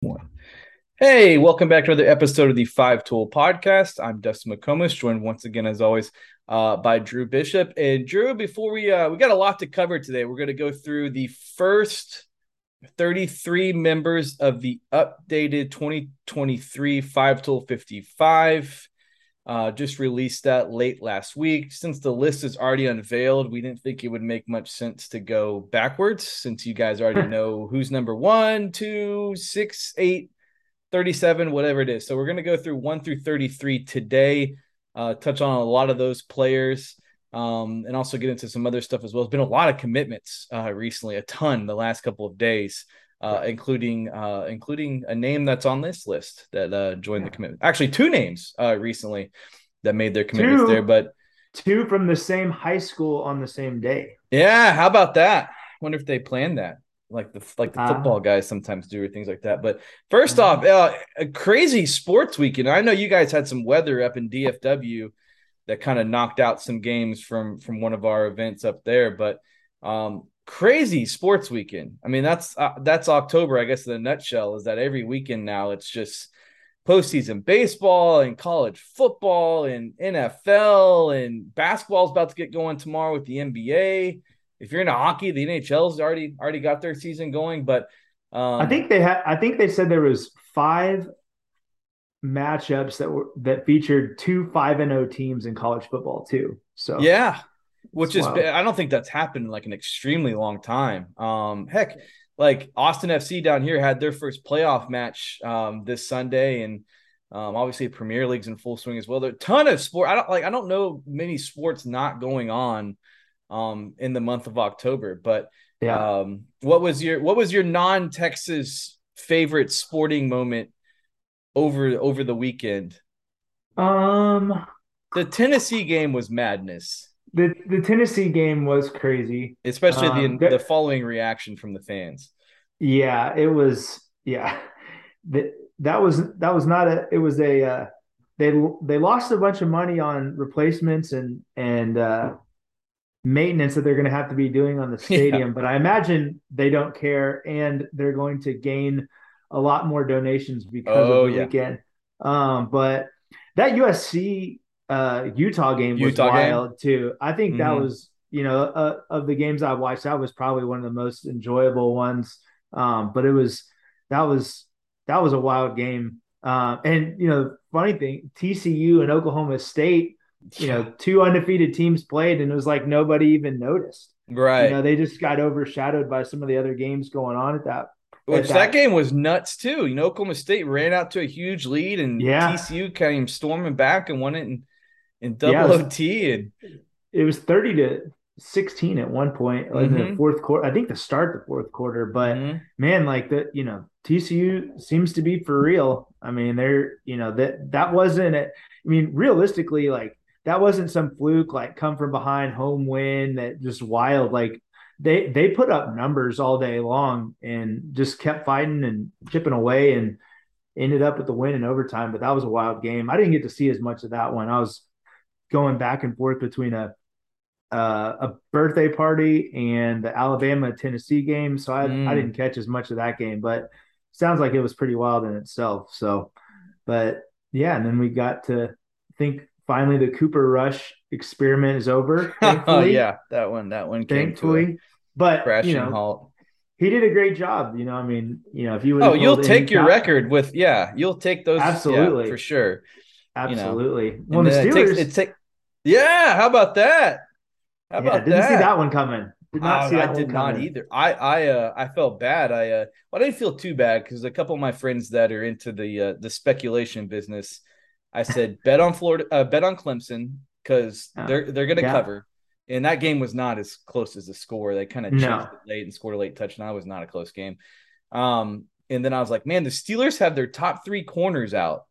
One. Hey, welcome back to another episode of the Five Tool Podcast. I'm Dustin McComas, joined once again, as always, uh, by Drew Bishop. And Drew, before we uh, we got a lot to cover today, we're going to go through the first 33 members of the updated 2023 Five Tool 55. Uh, just released that late last week. Since the list is already unveiled, we didn't think it would make much sense to go backwards since you guys already know who's number one, two, six, eight, 37, whatever it is. So we're going to go through one through 33 today, uh, touch on a lot of those players. Um, and also get into some other stuff as well. It's been a lot of commitments uh, recently, a ton the last couple of days uh, including uh, including a name that's on this list that uh, joined yeah. the commitment. Actually, two names uh, recently that made their commitments two, there, but two from the same high school on the same day. Yeah, how about that? Wonder if they planned that, like the like the football guys sometimes do or things like that. But 1st off, uh, a crazy sports weekend. I know you guys had some weather up in DFW that kind of knocked out some games from from one of our events up there, but um, crazy sports weekend. I mean, that's uh, that's October, I guess. In a nutshell, is that every weekend now it's just postseason baseball and college football and NFL and basketball's about to get going tomorrow with the NBA. If you're into hockey, the NHL's already already got their season going. But um, I think they had. I think they said there was five matchups that were that featured two five and O oh teams in college football too. So yeah, which is I don't think that's happened in like an extremely long time. Um, heck, like Austin FC down here had their first playoff match um, this Sunday, and um, obviously Premier League's in full swing as well. There are a ton of sport. I don't like. I don't know many sports not going on um, in the month of October. But yeah, um, what was your what was your non Texas favorite sporting moment over over the weekend? Um, the Tennessee game was madness the the Tennessee game was crazy, especially um, the the following reaction from the fans. Yeah, it was. Yeah, that that was that was not a. It was a. Uh, they they lost a bunch of money on replacements and and uh, maintenance that they're going to have to be doing on the stadium. Yeah. But I imagine they don't care, and they're going to gain a lot more donations because oh, of the yeah. weekend. Um, but that USC uh, Utah game was Utah wild game? too. I think mm-hmm. that was you know uh, of the games I watched, that was probably one of the most enjoyable ones. Um, but it was that was that was a wild game. Uh, and you know, funny thing, TCU and Oklahoma State, you know, two undefeated teams played, and it was like nobody even noticed. Right. You know, they just got overshadowed by some of the other games going on at that which that, that, game was nuts too. You know, Oklahoma State ran out to a huge lead, and yeah. TCU came storming back and won it in in double yeah, OT and it was 30 to 16 at one point mm-hmm. in the mm-hmm. fourth quarter. I think to start the fourth quarter, but mm-hmm. man, like the you know TCU seems to be for real. I mean, they're you know that that wasn't it. I mean, realistically, like that wasn't some fluke like come from behind home win that just wild. Like they they put up numbers all day long and just kept fighting and chipping away and ended up with the win in overtime. But that was a wild game. I didn't get to see as much of that one. I was going back and forth between a uh, a birthday party and the Alabama Tennessee game, so I mm. I didn't catch as much of that game, but sounds like it was pretty wild in itself. So, but yeah, and then we got to think finally the Cooper Rush experiment is over. oh yeah, that one that one came to thankfully, but you know. Halt. He did a great job, you know. I mean, you know, if you would, oh, you'll take your record with, yeah, you'll take those, absolutely yeah, for sure. Absolutely. You know? Well, the Steelers. It takes, it yeah. How about that? How about yeah, didn't that? see that one coming. Did not see that I did not coming. either. I I uh I felt bad. I uh well, I didn't feel too bad because a couple of my friends that are into the uh, the speculation business, I said bet on Florida, uh, bet on Clemson because oh, they're they're gonna yeah. cover. And that game was not as close as the score. They kind of changed no. it late and scored a late touchdown. It was not a close game. Um, and then I was like, man, the Steelers have their top three corners out.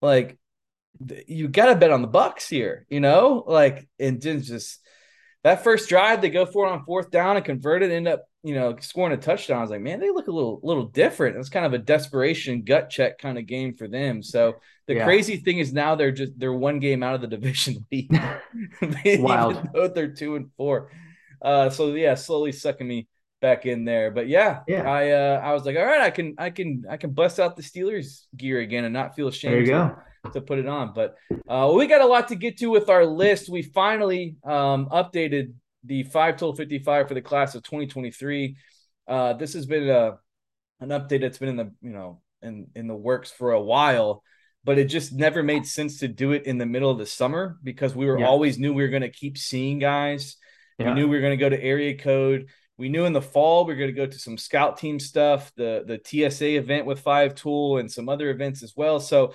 Like you got to bet on the Bucks here, you know, like and just that first drive they go for it on fourth down and convert it, end up you know scoring a touchdown. I was like, man, they look a little little different. It's kind of a desperation gut check kind of game for them. So the yeah. crazy thing is now they're just they're one game out of the division lead. Wild. They're two and four. Uh, so yeah, slowly sucking me back in there. But yeah, yeah, I uh, I was like, all right, I can I can I can bust out the Steelers gear again and not feel ashamed. There you go. To put it on, but uh, we got a lot to get to with our list. We finally um, updated the Five Tool 55 for the class of 2023. Uh, this has been a an update that's been in the you know in in the works for a while but it just never made sense to do it in the middle of the summer because we were yeah. always knew we were going to keep seeing guys yeah. we knew we were going to go to area code we knew in the fall we were going to go to some scout team stuff the the tsa event with five tool and some other events as well so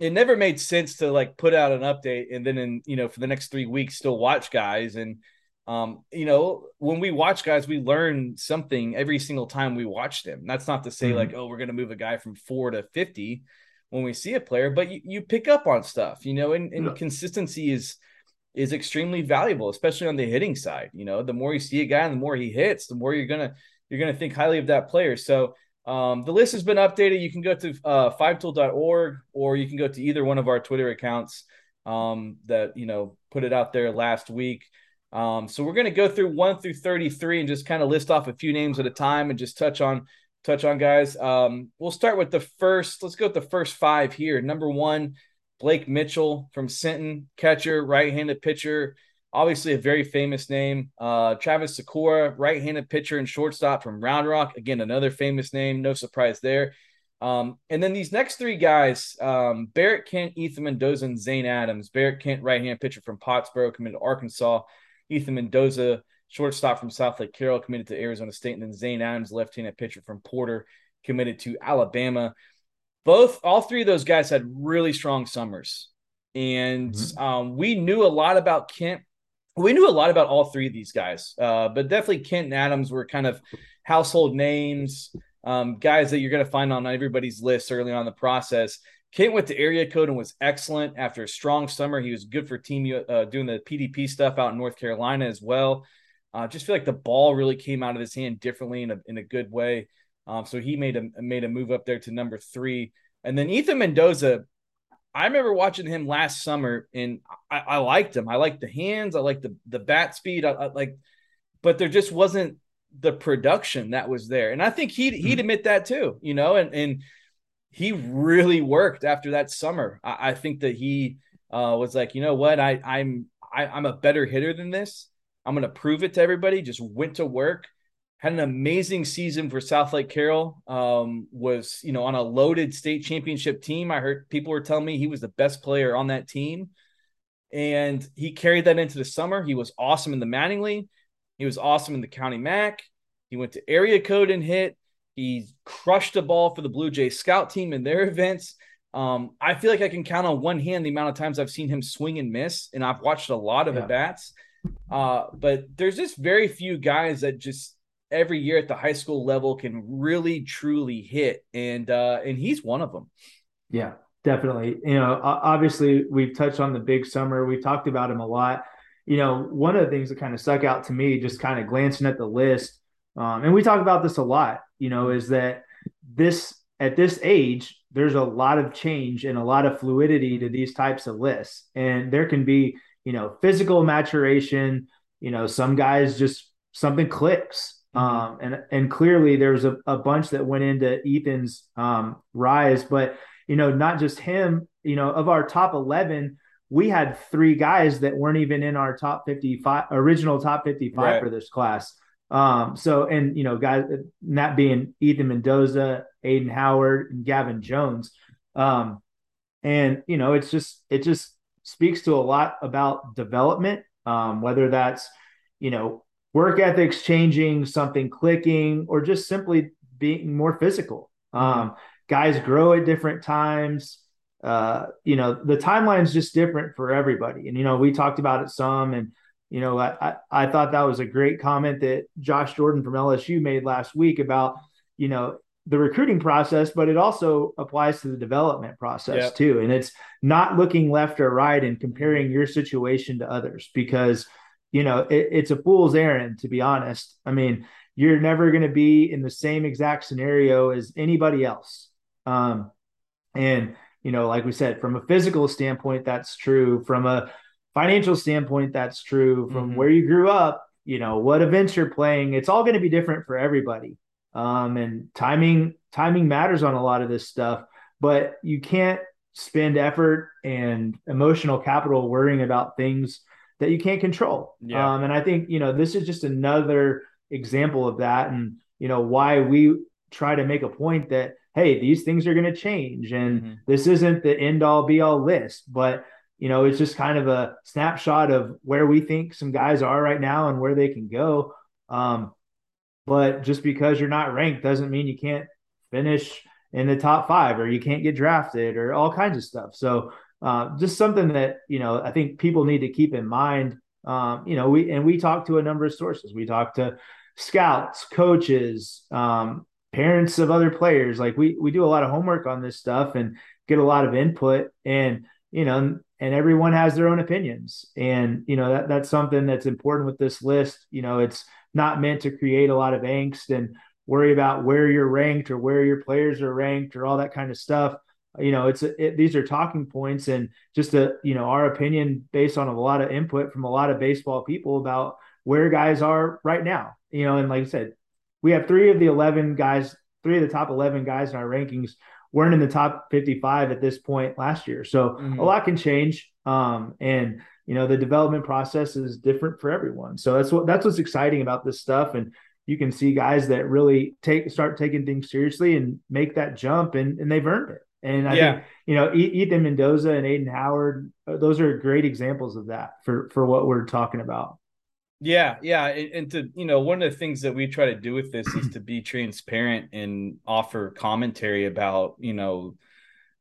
it never made sense to like put out an update and then in you know for the next three weeks still watch guys and um, you know, when we watch guys, we learn something every single time we watch them. That's not to say mm-hmm. like, oh, we're going to move a guy from four to 50 when we see a player, but you, you pick up on stuff, you know, and, and yeah. consistency is, is extremely valuable, especially on the hitting side. You know, the more you see a guy and the more he hits, the more you're going to, you're going to think highly of that player. So, um, the list has been updated. You can go to uh, fivetool.org or you can go to either one of our Twitter accounts um, that, you know, put it out there last week. Um, so we're going to go through one through 33 and just kind of list off a few names at a time and just touch on touch on guys. Um, we'll start with the first. Let's go with the first five here. Number one, Blake Mitchell from Sinton, catcher, right-handed pitcher. Obviously, a very famous name. Uh, Travis Sykora, right-handed pitcher and shortstop from Round Rock. Again, another famous name. No surprise there. Um, and then these next three guys, um, Barrett Kent, Ethan Mendoza, and Zane Adams. Barrett Kent, right-hand pitcher from Pottsboro, committed to Arkansas. Ethan Mendoza, shortstop from Southlake Carroll, committed to Arizona State, and then Zane Adams, left-handed pitcher from Porter, committed to Alabama. Both, all three of those guys had really strong summers, and mm-hmm. um, we knew a lot about Kent. We knew a lot about all three of these guys, uh, but definitely Kent and Adams were kind of household names, um, guys that you're going to find on everybody's list early on the process. Kent went to area code and was excellent after a strong summer. He was good for team uh, doing the PDP stuff out in North Carolina as well. Uh, just feel like the ball really came out of his hand differently in a, in a good way. Um, so he made a made a move up there to number three. And then Ethan Mendoza, I remember watching him last summer and I, I liked him. I liked the hands. I liked the the bat speed. I, I like, but there just wasn't the production that was there. And I think he'd he'd mm-hmm. admit that too, you know, and and he really worked after that summer. I, I think that he uh, was like, you know what, I I'm I, I'm a better hitter than this. I'm gonna prove it to everybody. Just went to work, had an amazing season for Southlake Carroll. Um, was you know on a loaded state championship team. I heard people were telling me he was the best player on that team, and he carried that into the summer. He was awesome in the Mattingly. He was awesome in the Connie Mack. He went to area code and hit. He crushed the ball for the Blue Jays scout team in their events. Um, I feel like I can count on one hand the amount of times I've seen him swing and miss, and I've watched a lot of yeah. at bats. Uh, but there's just very few guys that just every year at the high school level can really truly hit, and uh, and he's one of them. Yeah, definitely. You know, obviously we've touched on the big summer. We've talked about him a lot. You know, one of the things that kind of stuck out to me, just kind of glancing at the list, um, and we talk about this a lot you know, is that this at this age, there's a lot of change and a lot of fluidity to these types of lists. And there can be, you know, physical maturation, you know, some guys just something clicks. Mm-hmm. Um, and and clearly there's a, a bunch that went into Ethan's um, rise, but you know, not just him, you know, of our top 11, we had three guys that weren't even in our top 55 original top 55 right. for this class. Um, so and you know, guys that being Ethan Mendoza, Aiden Howard, and Gavin Jones. Um, and you know, it's just it just speaks to a lot about development, um, whether that's you know work ethics changing, something clicking, or just simply being more physical. Um, guys grow at different times. Uh, you know, the timeline's just different for everybody. And you know, we talked about it some, and you know, I, I thought that was a great comment that Josh Jordan from LSU made last week about, you know, the recruiting process, but it also applies to the development process yep. too. And it's not looking left or right and comparing your situation to others because, you know, it, it's a fool's errand, to be honest. I mean, you're never going to be in the same exact scenario as anybody else. Um, and, you know, like we said, from a physical standpoint, that's true. From a financial standpoint, that's true. From mm-hmm. where you grew up, you know what events you're playing. It's all going to be different for everybody. Um, and timing timing matters on a lot of this stuff, but you can't spend effort and emotional capital worrying about things that you can't control. Yeah. Um, and I think, you know, this is just another example of that. And, you know, why we try to make a point that, hey, these things are going to change. And mm-hmm. this isn't the end all be all list, but, you know, it's just kind of a snapshot of where we think some guys are right now and where they can go. Um, but just because you're not ranked doesn't mean you can't finish in the top five or you can't get drafted or all kinds of stuff. So uh, just something that you know I think people need to keep in mind. Um, you know, we and we talk to a number of sources. We talk to scouts, coaches, um, parents of other players. Like we we do a lot of homework on this stuff and get a lot of input. And you know, and everyone has their own opinions. And you know that that's something that's important with this list. You know, it's not meant to create a lot of angst and worry about where you're ranked or where your players are ranked or all that kind of stuff. You know, it's it, these are talking points and just a you know our opinion based on a lot of input from a lot of baseball people about where guys are right now. You know, and like I said, we have three of the eleven guys, three of the top eleven guys in our rankings weren't in the top 55 at this point last year. So mm-hmm. a lot can change. Um, and you know, the development process is different for everyone. So that's what that's what's exciting about this stuff. And you can see guys that really take start taking things seriously and make that jump and, and they've earned it. And I yeah. think, you know, Ethan Mendoza and Aiden Howard, uh, those are great examples of that for, for what we're talking about. Yeah, yeah, and to you know, one of the things that we try to do with this is to be transparent and offer commentary about you know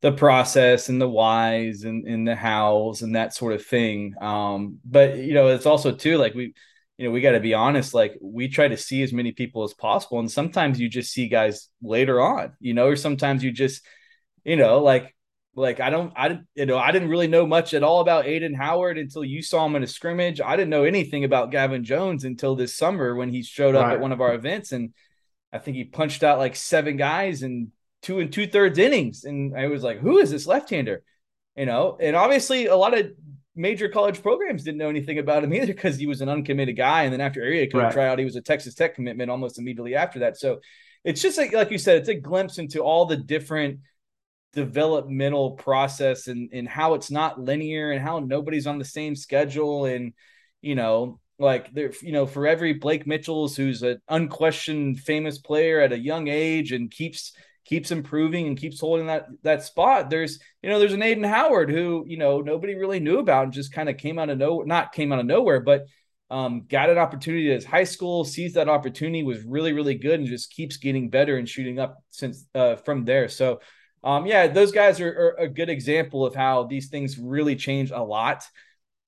the process and the whys and, and the hows and that sort of thing. Um, but you know, it's also too like we you know, we got to be honest. Like we try to see as many people as possible, and sometimes you just see guys later on, you know, or sometimes you just, you know, like like I don't, I you know, I didn't really know much at all about Aiden Howard until you saw him in a scrimmage. I didn't know anything about Gavin Jones until this summer when he showed up right. at one of our events, and I think he punched out like seven guys in two and two thirds innings, and I was like, who is this left-hander? You know, and obviously a lot of major college programs didn't know anything about him either because he was an uncommitted guy. And then after area code right. tryout, he was a Texas Tech commitment almost immediately after that. So it's just like, like you said, it's a glimpse into all the different developmental process and, and how it's not linear and how nobody's on the same schedule. And, you know, like there, you know, for every Blake Mitchell's who's an unquestioned famous player at a young age and keeps – keeps improving and keeps holding that that spot. There's you know there's an Aiden Howard who you know nobody really knew about and just kind of came out of nowhere, not came out of nowhere, but um, got an opportunity at high school, sees that opportunity, was really really good, and just keeps getting better and shooting up since uh, from there. So. Um, yeah, those guys are, are a good example of how these things really change a lot,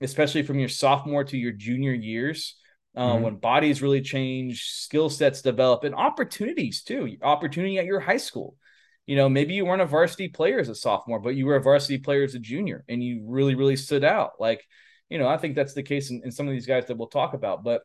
especially from your sophomore to your junior years. Uh, mm-hmm. when bodies really change, skill sets develop, and opportunities too. Opportunity at your high school. You know, maybe you weren't a varsity player as a sophomore, but you were a varsity player as a junior, and you really, really stood out. Like, you know, I think that's the case in, in some of these guys that we'll talk about. But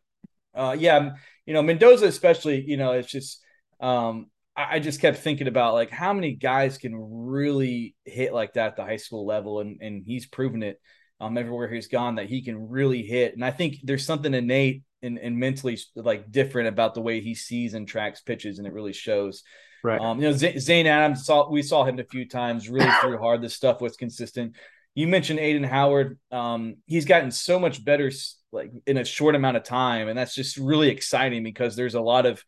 uh, yeah, you know, Mendoza especially. You know, it's just um, I, just kept thinking about like how many guys can really hit like that at the high school level, and and he's proven it um, everywhere he's gone that he can really hit. And I think there's something innate and, and mentally like different about the way he sees and tracks pitches, and it really shows. Right. Um, you know, Z- Zane Adams saw we saw him a few times, really threw hard. This stuff was consistent. You mentioned Aiden Howard. Um, he's gotten so much better, like in a short amount of time, and that's just really exciting because there's a lot of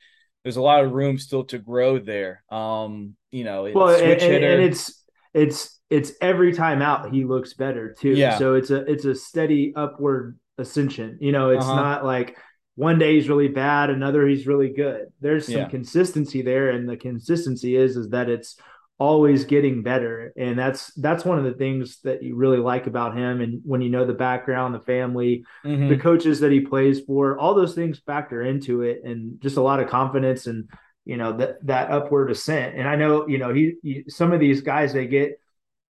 there's a lot of room still to grow there. Um, you know, well, and, and, it's it's it's every time out he looks better too. Yeah. So it's a it's a steady upward ascension. You know, it's uh-huh. not like one day he's really bad, another he's really good. There's some yeah. consistency there, and the consistency is is that it's always getting better, and that's that's one of the things that you really like about him. And when you know the background, the family, mm-hmm. the coaches that he plays for, all those things factor into it, and just a lot of confidence and you know that that upward ascent. And I know you know he, he some of these guys they get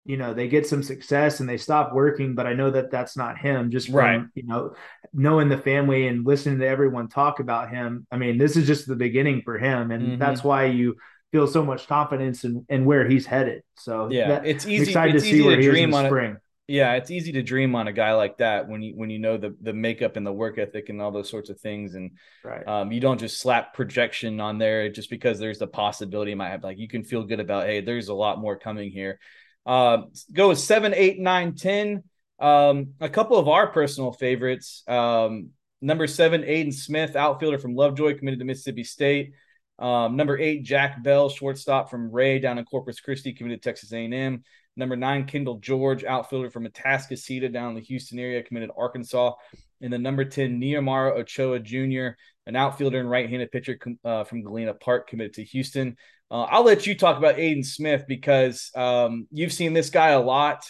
you know they get some success and they stop working but i know that that's not him just from right. you know knowing the family and listening to everyone talk about him i mean this is just the beginning for him and mm-hmm. that's why you feel so much confidence in, in where he's headed so yeah that, it's easy excited it's to see where to dream on spring. Yeah, it's easy to dream on a guy like that when you when you know the the makeup and the work ethic and all those sorts of things, and right. um, you don't just slap projection on there just because there's the possibility you might have. Like you can feel good about, hey, there's a lot more coming here. Uh, go with seven, eight, nine, ten. Um, a couple of our personal favorites. Um, number seven, Aiden Smith, outfielder from Lovejoy, committed to Mississippi State. Um, number eight, Jack Bell, shortstop from Ray down in Corpus Christi, committed to Texas A&M. Number nine, Kendall George, outfielder from Atascocita down in the Houston area, committed Arkansas. And the number 10, Nehemiah Ochoa Jr., an outfielder and right-handed pitcher uh, from Galena Park, committed to Houston. Uh, I'll let you talk about Aiden Smith because um, you've seen this guy a lot,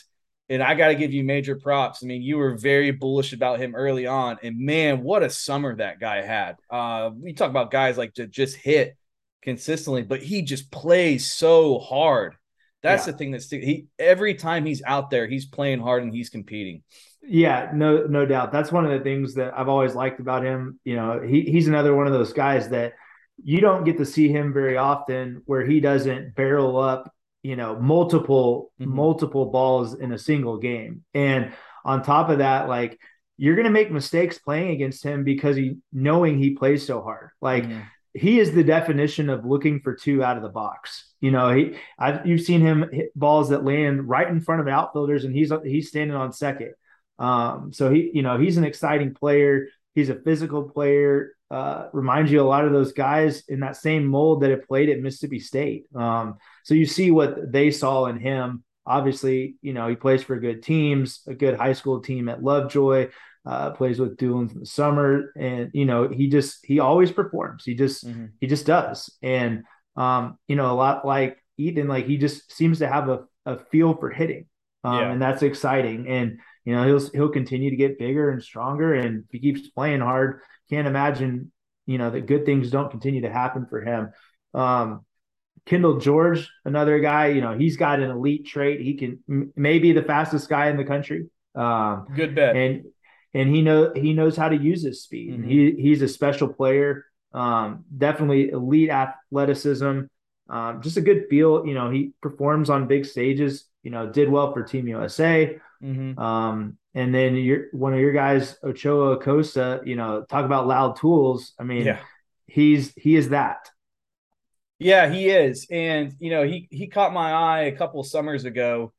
and I got to give you major props. I mean, you were very bullish about him early on, and man, what a summer that guy had. Uh, we talk about guys like to just hit consistently, but he just plays so hard. That's yeah. the thing that's he every time he's out there, he's playing hard and he's competing. Yeah, no, no doubt. That's one of the things that I've always liked about him. You know, he, he's another one of those guys that you don't get to see him very often where he doesn't barrel up, you know, multiple, mm-hmm. multiple balls in a single game. And on top of that, like you're going to make mistakes playing against him because he knowing he plays so hard. Like mm-hmm. he is the definition of looking for two out of the box. You know, he I've, you've seen him hit balls that land right in front of outfielders, and he's he's standing on second. Um, so he, you know, he's an exciting player. He's a physical player. Uh, reminds you a lot of those guys in that same mold that have played at Mississippi State. Um, so you see what they saw in him. Obviously, you know, he plays for good teams, a good high school team at Lovejoy, uh, plays with Dulins in the summer. And, you know, he just, he always performs. He just, mm-hmm. he just does. And, um, you know, a lot like Ethan, like he just seems to have a, a feel for hitting. Um, yeah. and that's exciting. And, you know, he'll he'll continue to get bigger and stronger, and if he keeps playing hard, can't imagine, you know, that good things don't continue to happen for him. Um, Kendall George, another guy, you know, he's got an elite trait. He can m- maybe the fastest guy in the country. Um, good bet. And and he know he knows how to use his speed. Mm-hmm. He he's a special player. Um, definitely elite athleticism. Um, just a good feel. You know, he performs on big stages. You know, did well for Team USA. Mm-hmm. Um, and then your one of your guys, Ochoa Acosta, you know, talk about loud tools. I mean, yeah. he's he is that. Yeah, he is. And you know, he he caught my eye a couple summers ago,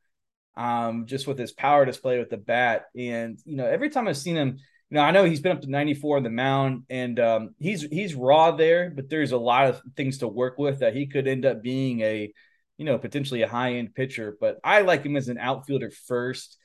um, just with his power display with the bat. And you know, every time I've seen him, you know, I know he's been up to 94 on the mound and um, he's he's raw there, but there's a lot of things to work with that he could end up being a, you know, potentially a high-end pitcher. But I like him as an outfielder first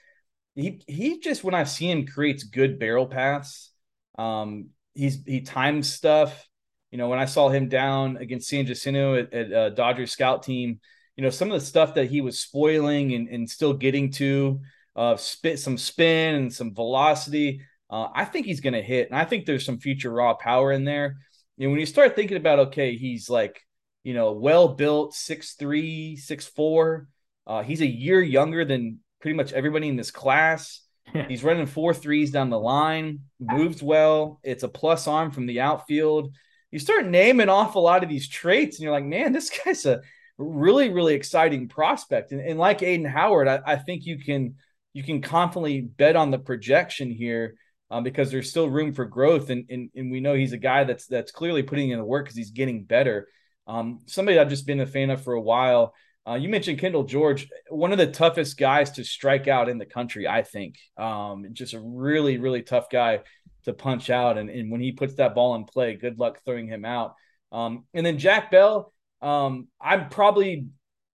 he he just when I see him creates good barrel paths. Um, he's he times stuff. You know, when I saw him down against San Jacinto at, at uh, Dodgers scout team, you know, some of the stuff that he was spoiling and, and still getting to, uh, spit some spin and some velocity. Uh, I think he's going to hit, and I think there's some future raw power in there. You know, when you start thinking about, okay, he's like, you know, well built, six three, six four. Uh, he's a year younger than pretty much everybody in this class. He's running four threes down the line, moves well. It's a plus arm from the outfield. You start naming off a lot of these traits, and you're like, man, this guy's a really, really exciting prospect. And, and like Aiden Howard, I, I, think you can you can confidently bet on the projection here um, because there's still room for growth. And, and and we know he's a guy that's that's clearly putting in the work because he's getting better. Um, somebody I've just been a fan of for a while. Uh, you mentioned Kendall George, one of the toughest guys to strike out in the country, I think. Um, just a really, really tough guy to punch out. And, and when he puts that ball in play, good luck throwing him out. Um, and then Jack Bell, um, I'm probably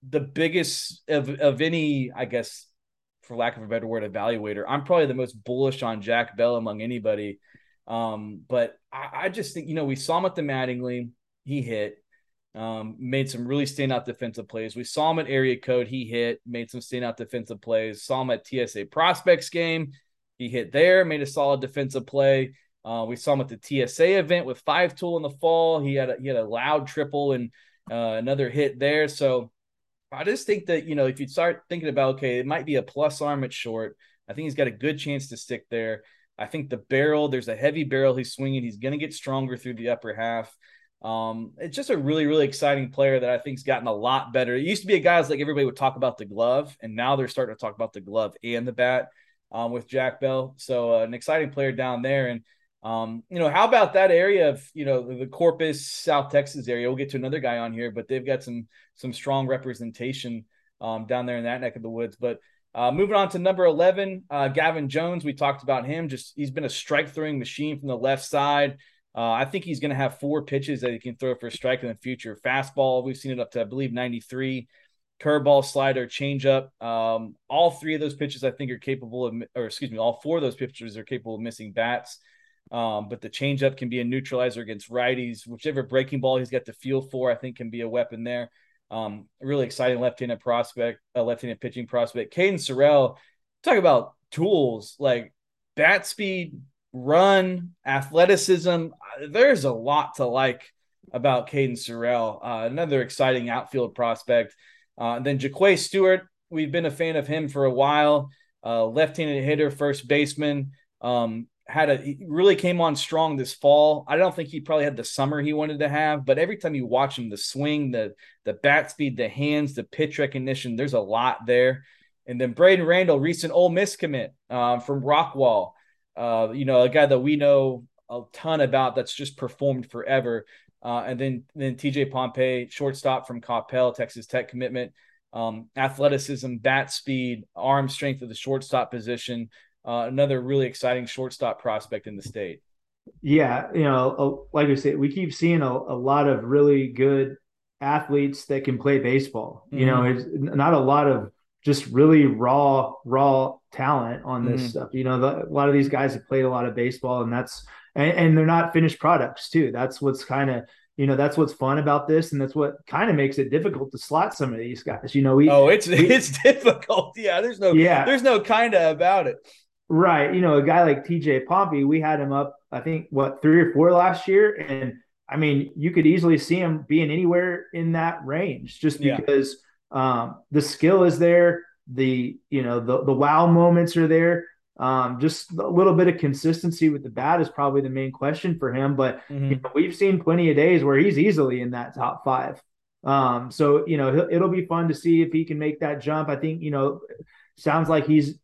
the biggest of, of any, I guess, for lack of a better word, evaluator. I'm probably the most bullish on Jack Bell among anybody. Um, but I, I just think, you know, we saw him at the Mattingly, he hit. Um, made some really standout defensive plays. We saw him at area code. He hit, made some standout defensive plays. Saw him at TSA prospects game. He hit there, made a solid defensive play. Uh, we saw him at the TSA event with five tool in the fall. He had a, he had a loud triple and uh, another hit there. So I just think that you know if you start thinking about okay, it might be a plus arm at short. I think he's got a good chance to stick there. I think the barrel, there's a heavy barrel he's swinging. He's going to get stronger through the upper half. Um, it's just a really, really exciting player that I think's gotten a lot better. It used to be a guy like everybody would talk about the glove, and now they're starting to talk about the glove and the bat um, with Jack Bell. So uh, an exciting player down there. And um, you know, how about that area of you know the, Corpus, South Texas area? We'll get to another guy on here, but they've got some some strong representation um, down there in that neck of the woods. But uh, moving on to number 11, uh, Gavin Jones. We talked about him. Just he's been a strike throwing machine from the left side. Uh, I think he's going to have four pitches that he can throw for a strike in the future. Fastball, we've seen it up to I believe 93. Curveball, slider, changeup. Um, all three of those pitches I think are capable of, or excuse me, all four of those pitchers are capable of missing bats. Um, but the changeup can be a neutralizer against righties. Whichever breaking ball he's got the feel for, I think can be a weapon there. Um, really exciting left-handed prospect, a left-handed pitching prospect. Caden Sorrell, talk about tools like bat speed, run, athleticism. There's a lot to like about Caden Sorrell. Uh, another exciting outfield prospect. Uh, then Jaquay Stewart, we've been a fan of him for a while. Uh, left-handed hitter, first baseman. Um, had a really came on strong this fall. I don't think he probably had the summer he wanted to have, but every time you watch him, the swing, the the bat speed, the hands, the pitch recognition, there's a lot there. And then Braden Randall, recent Ole Miss commit uh, from Rockwall, uh, you know, a guy that we know a ton about that's just performed forever. Uh, and then then TJ Pompey, shortstop from Coppell, Texas Tech commitment. Um, athleticism, bat speed, arm strength of the shortstop position uh, another really exciting shortstop prospect in the state. Yeah, you know, like I said, we keep seeing a, a lot of really good athletes that can play baseball. Mm-hmm. You know, mm-hmm. it's not a lot of just really raw, raw talent on this mm-hmm. stuff. You know, the, a lot of these guys have played a lot of baseball, and that's and, and they're not finished products too. That's what's kind of you know that's what's fun about this and that's what kind of makes it difficult to slot some of these guys you know we oh it's we, it's difficult yeah there's no yeah there's no kind of about it Right. You know, a guy like TJ Pompey, we had him up, I think, what, three or four last year. And I mean, you could easily see him being anywhere in that range just because yeah. um, the skill is there. The, you know, the, the wow moments are there. Um, just a little bit of consistency with the bat is probably the main question for him. But mm-hmm. you know, we've seen plenty of days where he's easily in that top five. Um, so, you know, it'll be fun to see if he can make that jump. I think, you know, sounds like he's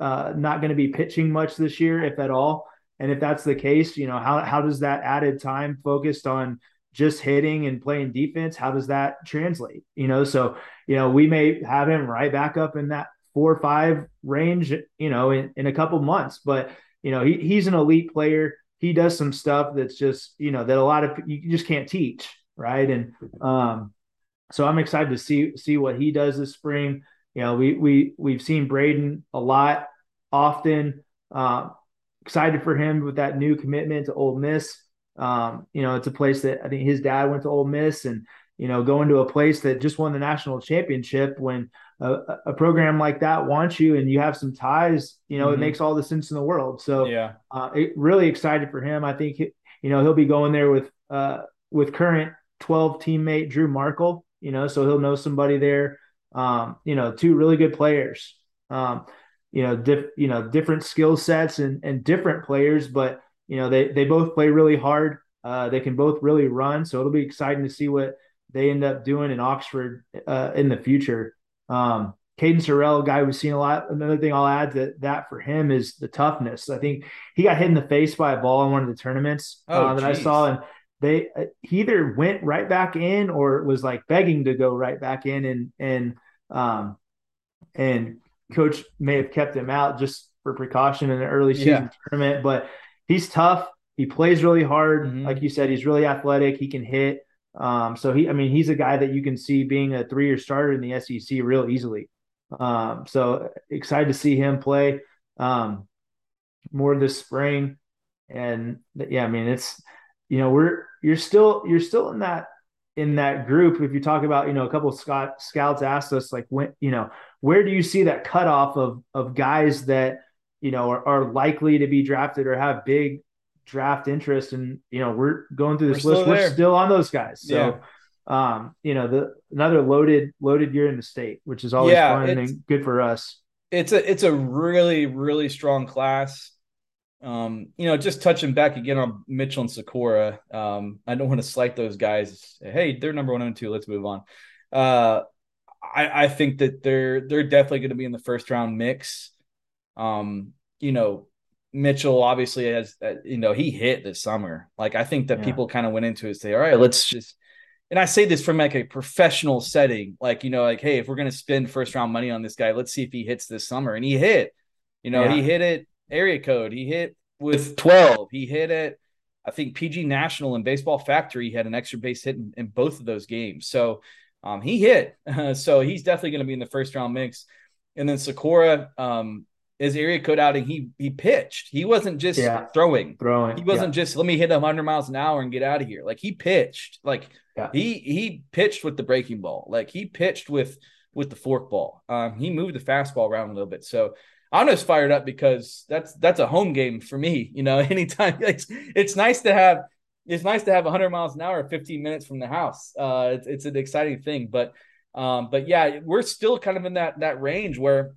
uh, not going to be pitching much this year, if at all. And if that's the case, you know, how, how does that added time focused on just hitting and playing defense, how does that translate? You know, so, you know, we may have him right back up in that four or five range, you know, in, in a couple months. But, you know, he, he's an elite player. He does some stuff that's just, you know, that a lot of you just can't teach. Right. And um, so I'm excited to see see what he does this spring. You know, we we we've seen Braden a lot, often. Uh, excited for him with that new commitment to Ole Miss. Um, you know, it's a place that I think his dad went to Ole Miss, and you know, going to a place that just won the national championship when a, a program like that wants you and you have some ties, you know, mm-hmm. it makes all the sense in the world. So, yeah, uh, it, really excited for him. I think he, you know he'll be going there with uh, with current 12 teammate Drew Markle. You know, so he'll know somebody there. Um, you know, two really good players. Um, you know, diff, you know, different skill sets and and different players, but you know, they they both play really hard. Uh, they can both really run, so it'll be exciting to see what they end up doing in Oxford uh, in the future. Um, Caden Sorrell, guy we've seen a lot. Another thing I'll add to that for him is the toughness. I think he got hit in the face by a ball in one of the tournaments oh, uh, that I saw, and they uh, he either went right back in or was like begging to go right back in and and um and coach may have kept him out just for precaution in an early season yeah. tournament but he's tough he plays really hard mm-hmm. like you said he's really athletic he can hit um so he i mean he's a guy that you can see being a three-year starter in the sec real easily. Um so excited to see him play um more this spring. And yeah i mean it's you know we're you're still you're still in that in that group. If you talk about you know a couple of Scott, scouts asked us like when you know where do you see that cutoff of of guys that you know are, are likely to be drafted or have big draft interest and you know we're going through this we're list we're still on those guys so yeah. um you know the another loaded loaded year in the state which is always yeah, fun and good for us it's a it's a really really strong class Um, you know, just touching back again on Mitchell and Sykora. Um, I don't want to slight those guys. Hey, they're number one and two. Let's move on. Uh, I, I think that they're they're definitely going to be in the first round mix. Um, you know, Mitchell obviously has, uh, you know, he hit this summer. Like I think that yeah. people kind of went into it say, all right, let's just. And I say this from like a professional setting, like you know, like hey, if we're going to spend first round money on this guy, let's see if he hits this summer. And he hit. You know, yeah. he hit it area code. He hit with 12. He hit it. I think PG National and Baseball Factory had an extra base hit in, in both of those games. So um, he hit. So he's definitely going to be in the first round mix. And then Sykora, um, his area code outing, he he pitched. He wasn't just yeah. throwing. Throwing. He wasn't yeah. just let me hit 100 miles an hour and get out of here. Like he pitched. Like yeah. he he pitched with the breaking ball. Like he pitched with with the fork ball. Um, he moved the fastball around a little bit. So I'm just fired up because that's that's a home game for me. You know, anytime it's it's nice to have it's nice to have 100 miles an hour 15 minutes from the house. Uh, it's, it's an exciting thing, but um, but yeah, we're still kind of in that that range where,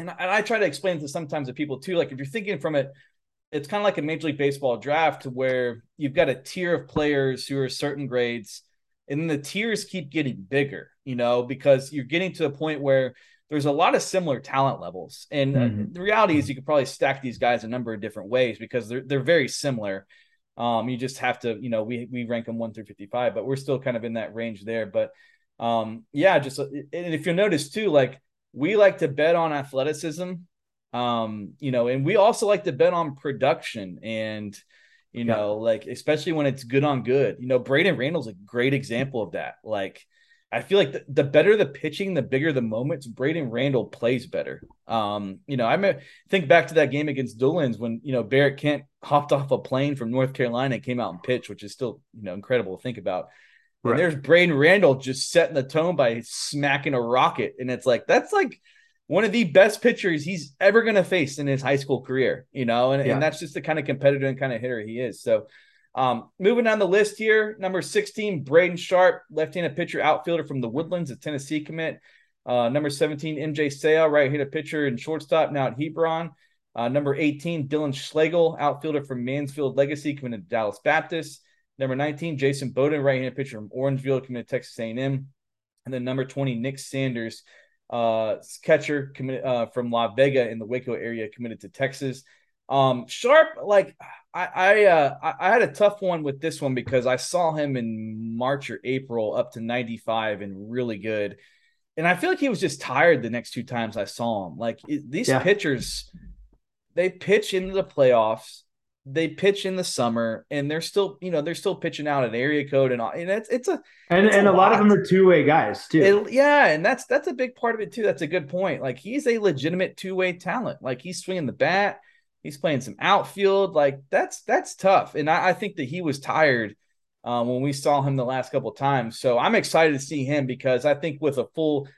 and I, and I try to explain to sometimes to people too. Like if you're thinking from it, it's kind of like a Major League Baseball draft where you've got a tier of players who are certain grades, and then the tiers keep getting bigger. You know, because you're getting to a point where there's a lot of similar talent levels. And uh, mm-hmm. the reality is you could probably stack these guys a number of different ways because they're they're very similar. Um, you just have to, you know, we we rank them one through 55, but we're still kind of in that range there. But um, yeah, just uh, and if you notice too, like we like to bet on athleticism, um, you know, and we also like to bet on production and you know, yeah. like especially when it's good on good. You know, Braden Randall's a great example of that. Like I feel like the, the, better the pitching, the bigger the moments. Braden Randall plays better. Um, you know, I may think back to that game against Dulins when you know Barrett Kent hopped off a plane from North Carolina and came out and pitched, which is still you know incredible to think about. Right. And there's Braden Randall just setting the tone by smacking a rocket, and it's like that's like one of the best pitchers he's ever going to face in his high school career. You know, and, yeah. and that's just the kind of competitor and kind of hitter he is. So um, moving down the list here, number 16, Braden Sharp, left-handed pitcher, outfielder from the Woodlands, a Tennessee commit. Uh, number 17, MJ Sale, right-handed pitcher and shortstop, now at Hebron. Uh, number 18, Dylan Schlegel, outfielder from Mansfield Legacy, committed to Dallas Baptist. Number 19, Jason Bowden, right-handed pitcher from Orangefield, committed to Texas A&M. And then number 20, Nick Sanders, uh, catcher committed uh, from La Vega in the Waco area, committed to Texas. Um, Sharp, like I I, uh, I had a tough one with this one because I saw him in March or April up to 95 and really good. And I feel like he was just tired the next two times I saw him. Like it, these yeah. pitchers, they pitch into the playoffs, they pitch in the summer, and they're still, you know, they're still pitching out an area code and all. And it's it's a and it's and a, lot. lot. of them are two way guys too. It, yeah, and that's that's a big part of it too. That's a good point. Like he's a legitimate two way talent. Like he's swinging the bat He's playing some outfield. Like that's that's tough. And I, I think that he was tired um, when we saw him the last couple times. So I'm excited to see him because I think with a full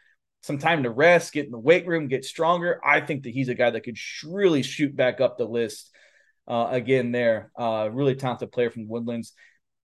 some time to rest, get in the weight room, get stronger, I think that he's a guy that could really shoot back up the list uh, again. There, uh, really talented player from Woodlands.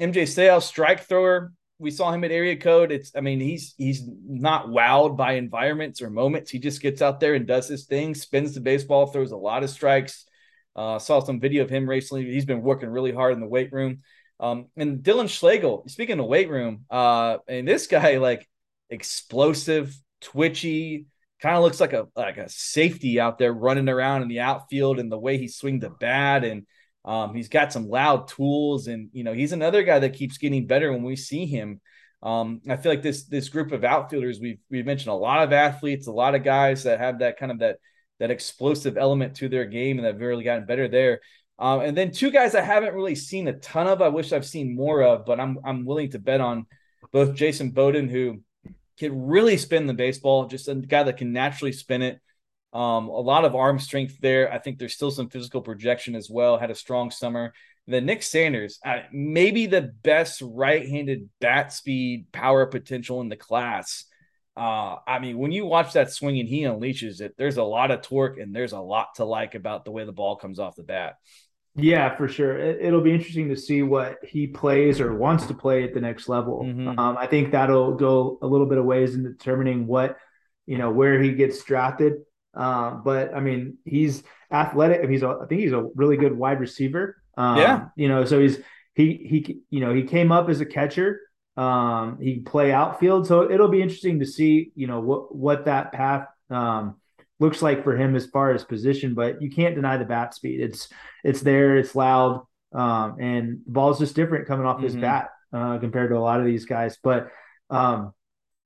MJ Sales, strike thrower. We saw him at area code. It's, I mean, he's he's not wowed by environments or moments. He just gets out there and does his thing, spins the baseball, throws a lot of strikes. Uh, saw some video of him recently. He's been working really hard in the weight room. Um, and Dylan Schlegel, speaking of weight room, uh, and this guy like explosive, twitchy, kind of looks like a like a safety out there running around in the outfield, and the way he swings the bat, and um, he's got some loud tools, and you know he's another guy that keeps getting better when we see him. Um, I feel like this this group of outfielders we've we've mentioned a lot of athletes, a lot of guys that have that kind of that that explosive element to their game and they've really gotten better there. Um, and then two guys I haven't really seen a ton of. I wish I've seen more of, but I'm I'm willing to bet on both Jason Bowden, who can really spin the baseball, just a guy that can naturally spin it. Um, a lot of arm strength there. I think there's still some physical projection as well. Had a strong summer. Then Nick Sanders, uh, maybe the best right-handed bat speed, power potential in the class. Uh, I mean, when you watch that swing and he unleashes it, there's a lot of torque and there's a lot to like about the way the ball comes off the bat. Yeah, for sure. It, will be interesting to see what he plays or wants to play at the next level. Mm-hmm. Um, I think that'll go a little bit of ways in determining what, you know, where he gets drafted. Um, but I mean, he's athletic. He's a, I think he's a really good wide receiver. Um, yeah. You know, so he's he he you know he came up as a catcher. Um, he play outfield, so it'll be interesting to see you know what what that path um, looks like for him as far as position. But you can't deny the bat speed. It's it's there. It's loud. Um, and the ball's just different coming off mm-hmm. his bat uh, compared to a lot of these guys. But um,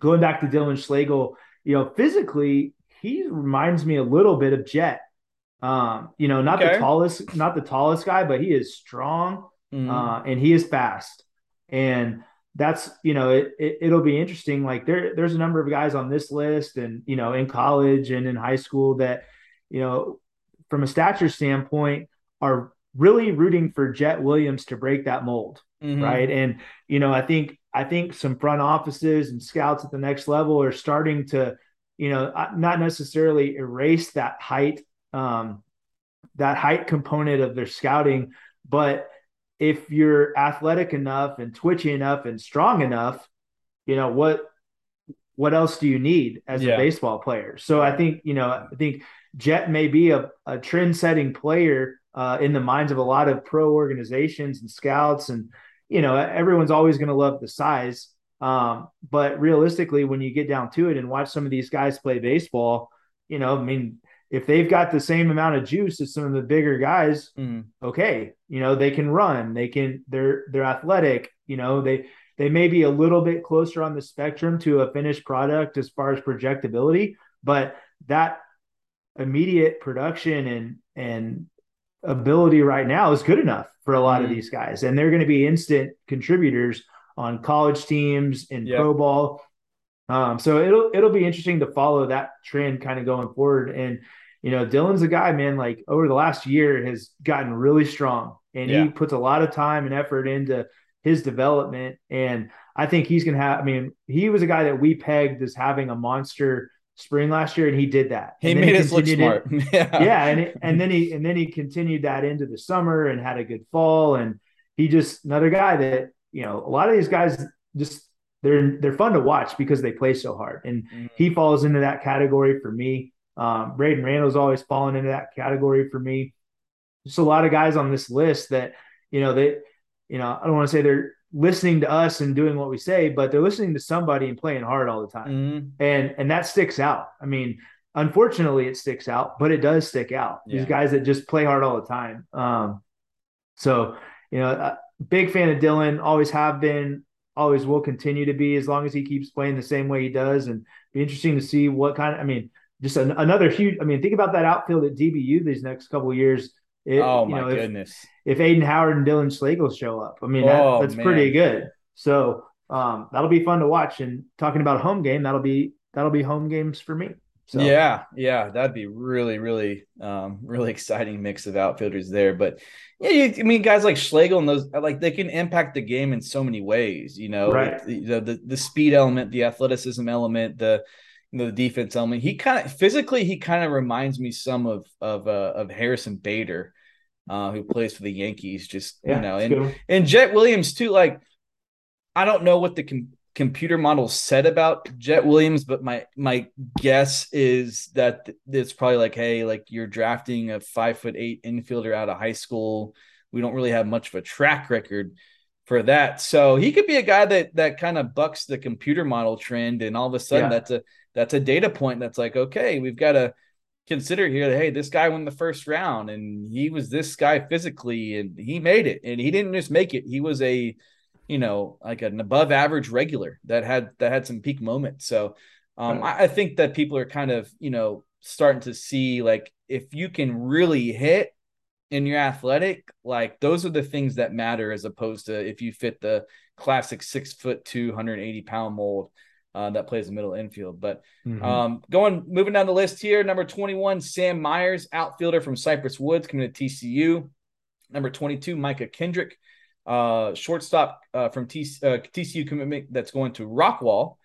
going back to Dylan Schlegel, you know, physically he reminds me a little bit of Jet. Um, you know, not okay. the tallest, not the tallest guy, but he is strong mm-hmm. uh, and he is fast. And that's you know it, it will be interesting. Like there there's a number of guys on this list, and you know in college and in high school that you know from a stature standpoint are really rooting for Jett Williams to break that mold, mm-hmm. right? And you know, I think I think some front offices and scouts at the next level are starting to, you know, uh, not necessarily erase that height, um, that height component of their scouting, but if you're athletic enough and twitchy enough and strong enough, you know what what else do you need as yeah. a baseball player? So I think you know I think Jett may be a, a trend setting player uh, in the minds of a lot of pro organizations and scouts. And, you know, everyone's always going to love the size. Um, but realistically, when you get down to it and watch some of these guys play baseball, you know, I mean, if they've got the same amount of juice as some of the bigger guys, mm. okay, you know, they can run, they can, they're, they're athletic, you know, they, they may be a little bit closer on the spectrum to a finished product as far as projectability, but that immediate production and, and ability right now is good enough for a lot mm-hmm. of these guys, and they're going to be instant contributors on college teams in yep. pro ball. Um, so it'll it'll be interesting to follow that trend kind of going forward. And you know, Dylan's a guy, man. Like over the last year, has gotten really strong, and yeah. he puts a lot of time and effort into his development. And I think he's going to have. I mean, he was a guy that we pegged as having a monster spring last year, and he did that. He made us look smart. It, yeah, yeah, and it, and then he and then he continued that into the summer and had a good fall. And he just another guy that you know a lot of these guys just they're they're fun to watch because they play so hard, and mm-hmm. he falls into that category for me. Um, Braden Randall's always fallen into that category for me. Just a lot of guys on this list that you know they you know I don't want to say they're listening to us and doing what we say, but they're listening to somebody and playing hard all the time. Mm-hmm. And and that sticks out. I mean, unfortunately it sticks out, but it does stick out. Yeah. These guys that just play hard all the time. Um, so, you know, big fan of Dylan, always have been, always will continue to be as long as he keeps playing the same way he does and be interesting to see what kind of I mean, just an, another huge I mean, think about that outfield at DBU these next couple years it, oh my know, goodness! If, if Aiden Howard and Dylan Schlegel show up, I mean that, oh, that's man. pretty good. So um, that'll be fun to watch. And talking about home game, that'll be that'll be home games for me. So. Yeah, yeah, that'd be really, really, um, really exciting mix of outfielders there. But yeah, you, I mean, guys like Schlegel and those, like they can impact the game in so many ways. You know, right. the, the the speed element, the athleticism element, the the defense element. He kind of physically, he kind of reminds me some of of uh, of Harrison Bader, uh, who plays for the Yankees. Just yeah, you know, and and Jett Williams too. Like, I don't know what the com- computer model said about Jett Williams, but my my guess is that it's probably like, hey, like you're drafting a five foot eight infielder out of high school. We don't really have much of a track record for that. So he could be a guy that that kind of bucks the computer model trend, and all of a sudden yeah. that's a that's a data point that's like, okay, we've got to consider here that hey, this guy won the first round and he was this guy physically and he made it. And he didn't just make it, he was a you know, like an above average regular that had that had some peak moments. So um. I, I think that people are kind of, you know, starting to see like if you can really hit and you're athletic, like those are the things that matter as opposed to if you fit the classic six foot two, 180 pound mold uh, that plays the middle infield. But mm-hmm. um, going moving down the list here, number 21, Sam Myers, outfielder from Cypress Woods, coming to TCU. Number 22, Micah Kendrick, uh, shortstop uh, from T- uh, TCU commitment that's going to Rockwall.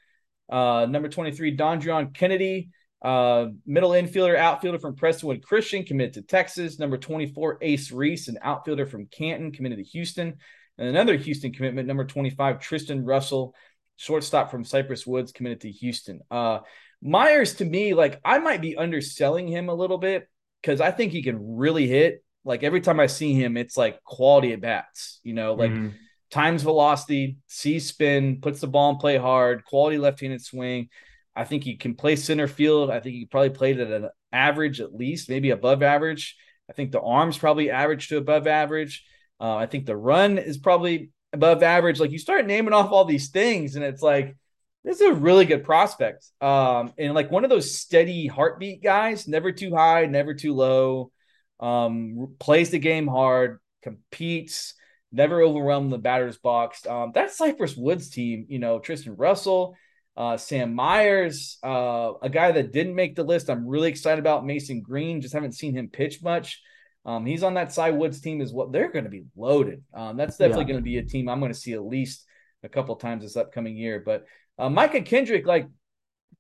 Uh, number 23, Dondrion Kennedy, uh, middle infielder, outfielder from Prestonwood Christian, committed to Texas. Number 24, Ace Reese, an outfielder from Canton, committed to Houston. And another Houston commitment, number 25, Tristan Russell, shortstop from Cypress Woods, committed to Houston. Uh, Myers to me, like I might be underselling him a little bit because I think he can really hit. Like every time I see him, it's like quality at bats, you know, like mm-hmm. times velocity, C spin, puts the ball and play hard, quality left handed swing. I think he can play center field. I think he probably played at an average at least, maybe above average. I think the arm's probably average to above average. Uh, I think the run is probably above average. Like you start naming off all these things, and it's like this is a really good prospect. Um, and like one of those steady heartbeat guys, never too high, never too low. Um, plays the game hard, competes, never overwhelmed the batter's box. Um, that Cypress Woods team, you know, Tristan Russell, uh, Sam Myers, uh, a guy that didn't make the list. I'm really excited about Mason Green. Just haven't seen him pitch much. Um, he's on that Cy Woods team is what They're going to be loaded. Um, that's definitely yeah. going to be a team I'm going to see at least a couple times this upcoming year. But uh, Micah Kendrick, like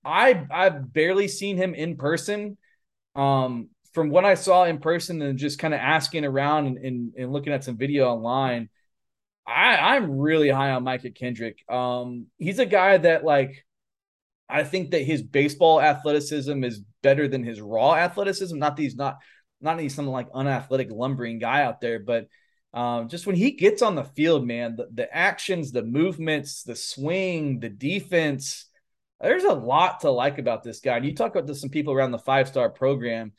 I I've barely seen him in person. Um, from what I saw in person and just kind of asking around and, and, and looking at some video online, I, I'm really high on Micah Kendrick. Um, he's a guy that like I think that his baseball athleticism is better than his raw athleticism. Not that he's not not he's some like unathletic lumbering guy out there, but um, just when he gets on the field, man, the, the actions, the movements, the swing, the defense, there's a lot to like about this guy. And you talk about to some people around the five star program,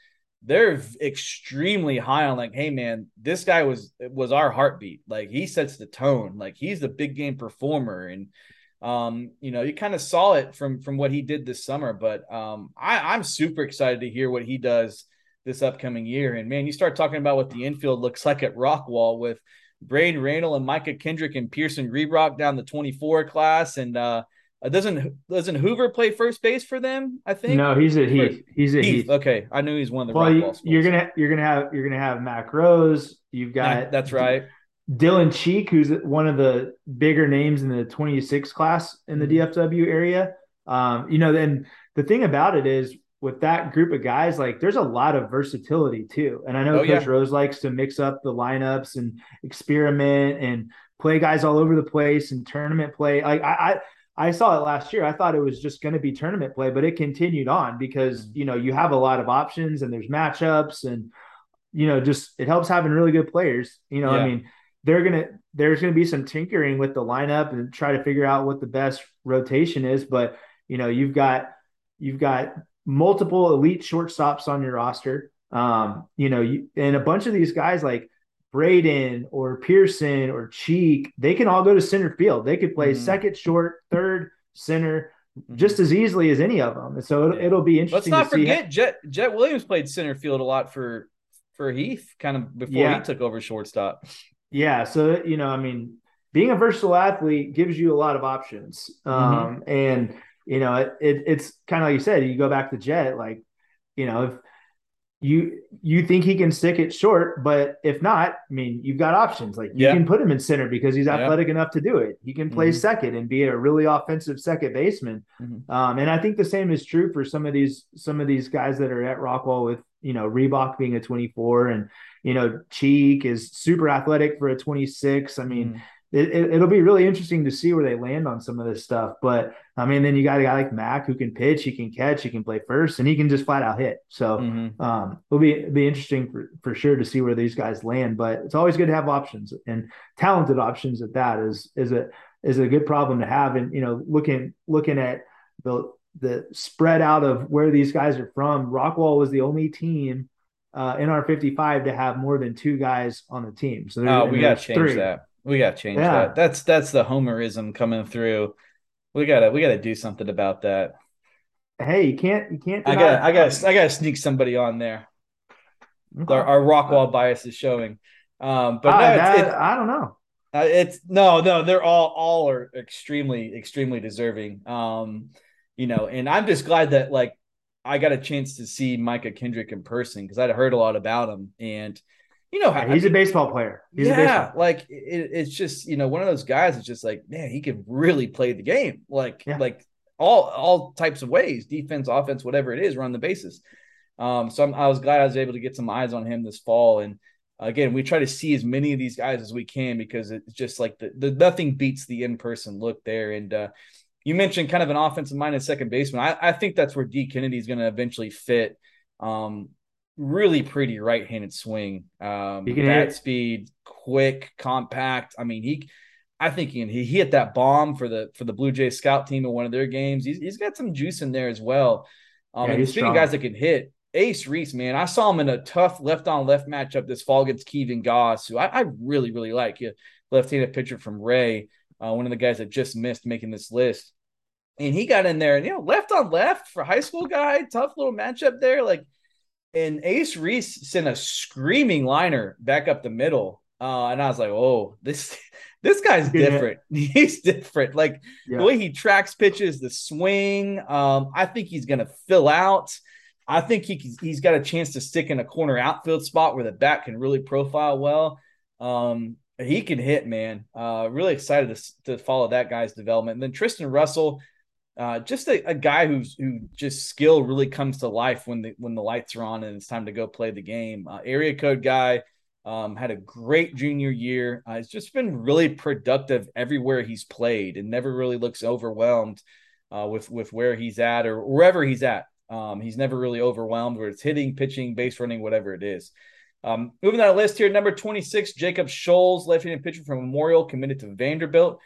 they're extremely high on like, hey man, this guy was was our heartbeat. Like he sets the tone. Like he's the big game performer and um, you know, you kind of saw it from from what he did this summer. But um, I, I'm super excited to hear what he does this upcoming year. And man, you start talking about what the infield looks like at Rockwall with Braden Randall and Micah Kendrick and Pearson Rebrock down the 24 class. And uh, doesn't doesn't Hoover play first base for them? I think. No, he's at Heath. He's at Heath. Heath. Okay, I knew he's one of the. Well, you, are gonna you're gonna have you're gonna have Mac Rose. You've got that's right. Dylan Cheek, who's one of the bigger names in the 26 class in the mm-hmm. DFW area. Um, you know, then the thing about it is with that group of guys, like there's a lot of versatility too. And I know oh, Coach yeah. Rose likes to mix up the lineups and experiment and play guys all over the place and tournament play. Like I, I, I saw it last year. I thought it was just going to be tournament play, but it continued on because mm-hmm. you know you have a lot of options and there's matchups and you know just it helps having really good players. You know, yeah. I mean they're gonna there's gonna be some tinkering with the lineup and try to figure out what the best rotation is. But you know, you've got you've got multiple elite shortstops on your roster. Um, you know, you, and a bunch of these guys like Braden or Pearson or Cheek, they can all go to center field. They could play mm-hmm. second, short, third, center mm-hmm. just as easily as any of them. And so it'll, it'll be interesting. Let's not forget how- Jett Jett Williams played center field a lot for for Heath, kind of before yeah. he took over shortstop. Yeah. So, you know, I mean, being a versatile athlete gives you a lot of options. Mm-hmm. Um, and, you know, it, it it's kind of like you said, you go back to Jett, like, you know, if you you think he can stick it short, but if not, I mean, you've got options. Like you yeah. can put him in center because he's athletic yeah. enough to do it. He can play mm-hmm. second and be a really offensive second baseman. Mm-hmm. Um, and I think the same is true for some of these some of these guys that are at Rockwall with you know Rebrock being a 24 and you know, Cheek is super athletic for a 26. I mean, mm. It, will be really interesting to see where they land on some of this stuff. But I mean, then you got a guy like Mac who can pitch, he can catch, he can play first, and he can just flat out hit. So mm-hmm. um, it'll be it'll be interesting for, for sure to see where these guys land. But it's always good to have options and talented options at that is is a is a good problem to have. And you know, looking looking at the the spread out of where these guys are from, Rockwall was the only team uh, in our 55 to have more than two guys on the team. So oh, we got to change three. that. We got to change yeah. that. That's that's the homerism coming through. We gotta we gotta do something about that. Hey, you can't you can't. I got I got I got to sneak somebody on there. Okay. Our, our Rockwall bias is showing. Um, but uh, no, that, it, I don't know. Uh, it's no, no. They're all all are extremely extremely deserving. Um, you know, and I'm just glad that like I got a chance to see Micah Kendrick in person because I'd heard a lot about him, and you know, yeah, he's I mean, a baseball player. He's yeah, like it, it's just you know one of those guys. It's just like man, he can really play the game, like yeah. like all all types of ways, defense, offense, whatever it is, run the bases. Um, so I'm, I was glad I was able to get some eyes on him this fall, and again, we try to see as many of these guys as we can because it's just like the, the nothing beats the in person look there, and uh, you mentioned kind of an offensive minded second baseman. I, I think that's where D Kennedy is going to eventually fit. Um, really pretty right handed swing. Um, he bat hit. speed, quick, compact. I mean, he. I think he, he hit that bomb for the for the Blue Jays scout team in one of their games. He's, he's got some juice in there as well. Um, yeah, and speaking of guys that can hit, Ace Reese, man, I saw him in a tough left on left matchup this fall against Kevin Goss, who I, I really really like. Left handed pitcher from Ray, uh, one of the guys that just missed making this list and he got in there and you know left on left for high school guy tough little matchup there like and ace reese sent a screaming liner back up the middle. Uh, and i was like oh this this guy's different. Yeah. he's different. Like yeah. the way he tracks pitches the swing um, i think he's gonna fill out. I think he, he's got a chance to stick in a corner outfield spot where the bat can really profile well. Um, he can hit man. Uh, really excited to, to follow that guy's development. And then tristan russell uh, just a, a, guy who's who just skill really comes to life when the when the lights are on and it's time to go play the game. Uh, area code guy um, had a great junior year. Uh, he's just been really productive everywhere he's played and never really looks overwhelmed uh, with with where he's at or wherever he's at. Um, he's never really overwhelmed where it's hitting, pitching, base running, whatever it is. Um, moving on the list here, number 26, Jacob Scholes, left-handed pitcher from Memorial, committed to Vanderbilt.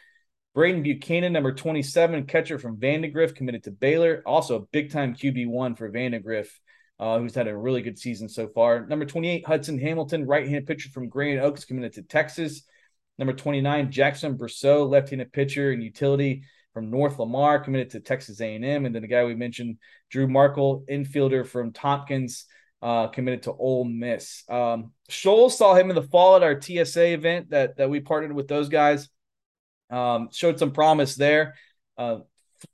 Braden Buchanan, number 27, catcher from Vandegrift, committed to Baylor. Also, a big time QB1 for Vandegrift, uh, who's had a really good season so far. Number 28, Hudson Hamilton, right handed pitcher from Grand Oaks, committed to Texas. Number 29, Jackson Brousseau, left handed pitcher and utility from North Lamar, committed to Texas A&M. And then the guy we mentioned, Drew Markle, infielder from Tompkins, uh, committed to Ole Miss. Um, Scholes saw him in the fall at our TSA event that, that we partnered with those guys. Um, showed some promise there. Uh,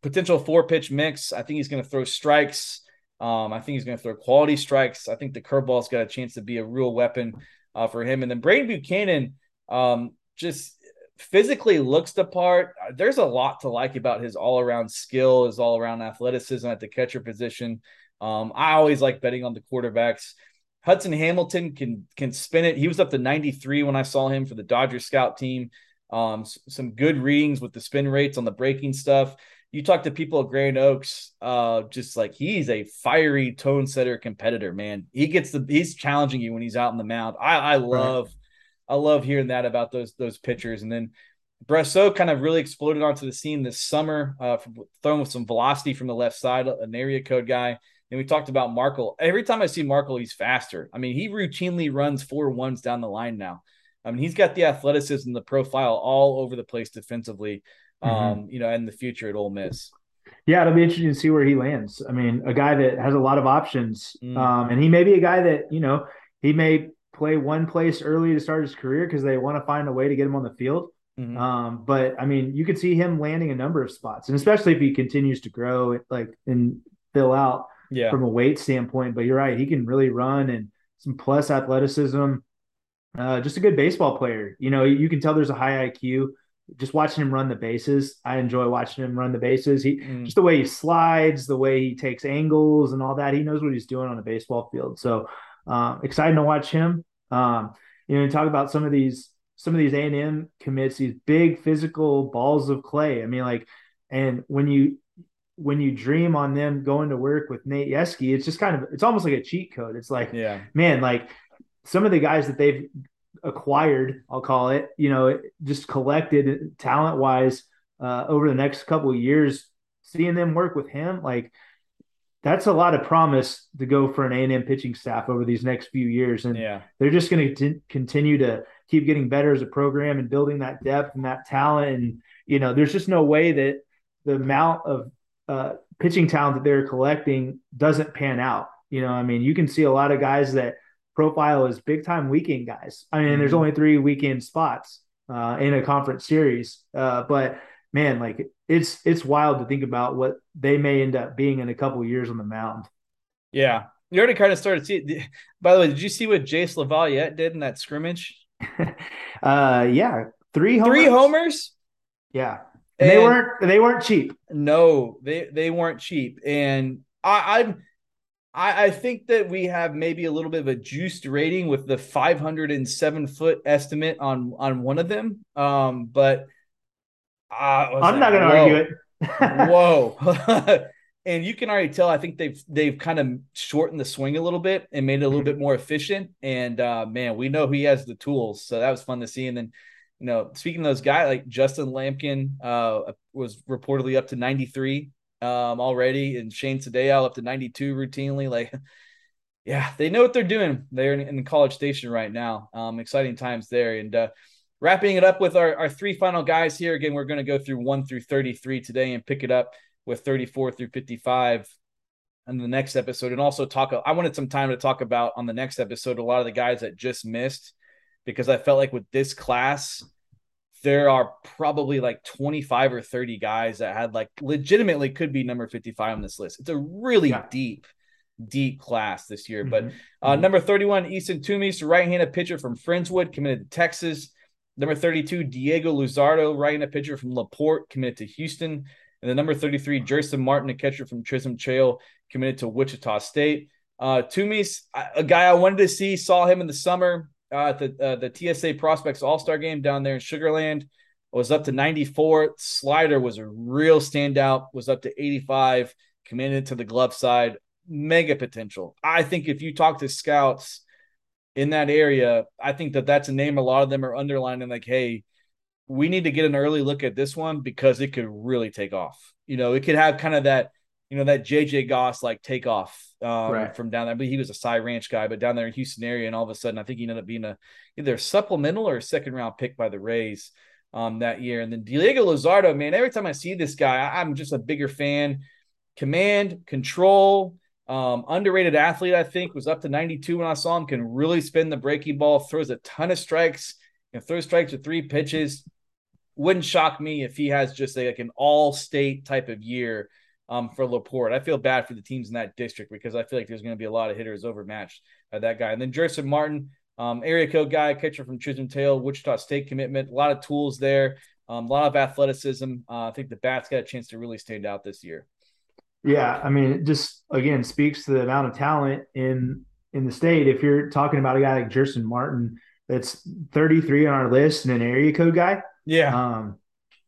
potential four pitch mix. I think he's going to throw strikes. Um, I think he's going to throw quality strikes. I think the curveball's got a chance to be a real weapon uh, for him. And then Braden Buchanan um, just physically looks the part. There's a lot to like about his all around skill, his all around athleticism at the catcher position. Um, I always like betting on the quarterbacks. Hudson Hamilton can can spin it. He was up to 93 when I saw him for the Dodgers scout team. Um, some good readings with the spin rates on the breaking stuff. You talk to people at Grand Oaks, uh, just like he's a fiery tone setter competitor, man. He gets the he's challenging you when he's out in the mound. I, I love right. I love hearing that about those those pitchers. And then Bresso kind of really exploded onto the scene this summer, uh, throwing with some velocity from the left side, an area code guy. And we talked about Markle. Every time I see Markle, he's faster. I mean, he routinely runs four ones down the line now. I mean, he's got the athleticism, the profile all over the place defensively. Mm-hmm. Um, you know, and the future at Ole Miss. Yeah, it'll be interesting to see where he lands. I mean, a guy that has a lot of options, mm. um, and he may be a guy that you know he may play one place early to start his career because they want to find a way to get him on the field. Mm-hmm. Um, but I mean, you could see him landing a number of spots, and especially if he continues to grow, like and fill out yeah. from a weight standpoint. But you're right, he can really run and some plus athleticism. Uh, just a good baseball player. You know, you can tell there's a high IQ. Just watching him run the bases, I enjoy watching him run the bases. He mm. just the way he slides, the way he takes angles, and all that. He knows what he's doing on a baseball field. So uh, excited to watch him. Um, you know, talk about some of these some of these A and M commits, these big physical balls of clay. I mean, like, and when you when you dream on them going to work with Nate Yeskie, it's just kind of it's almost like a cheat code. It's like, yeah, man, like some of the guys that they've acquired, I'll call it, you know, just collected talent wise uh, over the next couple of years, seeing them work with him, like that's a lot of promise to go for an A&M pitching staff over these next few years. And yeah. they're just going to continue to keep getting better as a program and building that depth and that talent. And, you know, there's just no way that the amount of uh, pitching talent that they're collecting doesn't pan out. You know, I mean, you can see a lot of guys that – profile as big time weekend guys. I mean, mm-hmm. there's only three weekend spots uh, in a conference series, uh, but man, like it's it's wild to think about what they may end up being in a couple years on the mound. Yeah, you already kind of started see. By the way, did you see what Jace LaViolette did in that scrimmage? uh, yeah, three homers. three homers. Yeah, and, and they weren't they weren't cheap. No, they they weren't cheap, and I, I'm I, I, think that we have maybe a little bit of a juiced rating with the 507 foot estimate on on one of them. Um, but uh, I'm not going to argue it. Whoa. and you can already tell I think they've they've kind of shortened the swing a little bit and made it a little mm-hmm. bit more efficient. And uh, man, we know he has the tools, so that was fun to see. And then, you know, speaking of those guys, like Justin Lamkin uh, was reportedly up to 93 um, already, and Shane Sadeal up to 92 routinely. Like, yeah, they know what they're doing. They're in, in College Station right now. Um, exciting times there. And uh, wrapping it up with our, our three final guys here. Again, we're going to go through one through 33 today and pick it up with 34 through 55 in the next episode. And also talk, I wanted some time to talk about on the next episode a lot of the guys that just missed because I felt like with this class, there are probably like 25 or 30 guys that had like legitimately could be number 55 on this list. It's a really yeah. deep, deep class this year. Mm-hmm. But uh, mm-hmm. number 31, Easton Toomeys, right-handed pitcher from Friendswood, committed to Texas. Number 32, Diego Luzardo, right-handed pitcher from Laporte, committed to Houston. And the number 33, Jerson Martin, a catcher from Chisholm Trail, committed to Wichita State. Uh, Toomeys, a guy I wanted to see, saw him in the summer uh, at the uh, the TSA Prospects All Star Game down there in Sugarland. Was up to 94. Slider was a real standout. Was up to 85. Committed to the glove side. Mega potential. I think if you talk to scouts in that area, I think that that's a name a lot of them are underlining. Like, hey, we need to get an early look at this one because it could really take off. You know, it could have kind of that, you know, that JJ Goss like takeoff um, right. from down there. But he was a Cy Ranch guy, but down there in Houston area, and all of a sudden, I think he ended up being a either a supplemental or a second round pick by the Rays um, that year. And then Diego Luzardo, man, every time I see this guy, I, am just a bigger fan. Command, control, um, underrated athlete. I think was up to 92 when I saw him. Can really spin the breaking ball, throws a ton of strikes, and throws strikes with three pitches. Wouldn't shock me if he has just a, like an all state type of year um, for Laporte. I feel bad for the teams in that district because I feel like there's going to be a lot of hitters overmatched by that guy. And then Jerson Martin, um, area code guy, catcher from Chisholm Trail, Wichita State commitment, a lot of tools there, um, a lot of athleticism. Uh, I think the bats got a chance to really stand out this year. Yeah, I mean, it just again speaks to the amount of talent in in the state. If you're talking about a guy like Jerson Martin, that's 33 on our list and an area code guy. Yeah. Um,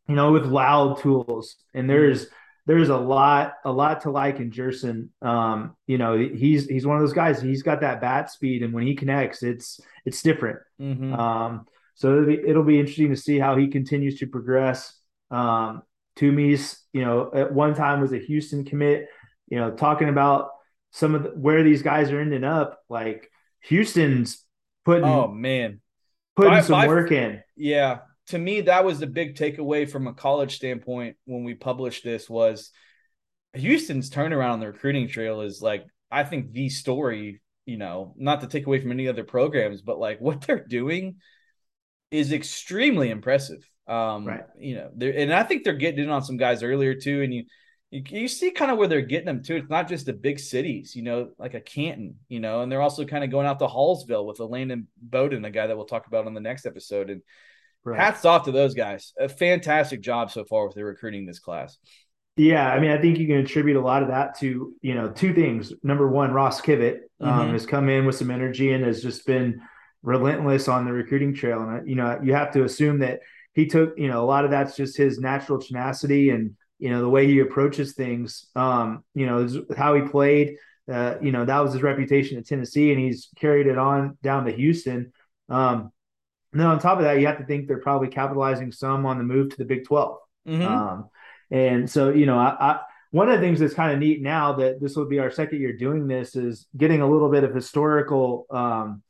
you know, with loud tools, and there's there's a lot a lot to like in Jerson. Um, you know, he's he's one of those guys. He's got that bat speed, and when he connects, it's it's different. Mm-hmm. Um, so it'll be, it'll be interesting to see how he continues to progress. Um, Toomeys, you know, at one time was a Houston commit. You know, talking about some of the, where these guys are ending up, like Houston's putting. Oh man, putting by, some by, work in. Yeah, to me, that was the big takeaway from a college standpoint when we published this was Houston's turnaround on the recruiting trail is like I think the story, you know, not to take away from any other programs, but like what they're doing is extremely impressive. Um, right. you know, and I think they're getting in on some guys earlier too, and you you, you see kind of where they're getting them too. It's not just the big cities, you know, like a Canton, you know, and they're also kind of going out to Hallsville with Elaine and Bowden, a guy that we'll talk about on the next episode. And Right. Hats off to those guys. A fantastic job so far with their recruiting this class. Yeah, I mean, I think you can attribute a lot of that to you know two things. Number one, Ross Kivett um, mm-hmm. has come in with some energy and has just been relentless on the recruiting trail. And you know, you have to assume that he took you know a lot of that's just his natural tenacity and you know the way he approaches things. Um, you know, how he played. Uh, you know, that was his reputation at Tennessee, and he's carried it on down to Houston. Um, and then on top of that, you have to think they're probably capitalizing some on the move to the Big 12. Mm-hmm. Um, and so, you know, I, I, one of the things that's kind of neat now that this will be our second year doing this is getting a little bit of historical, um,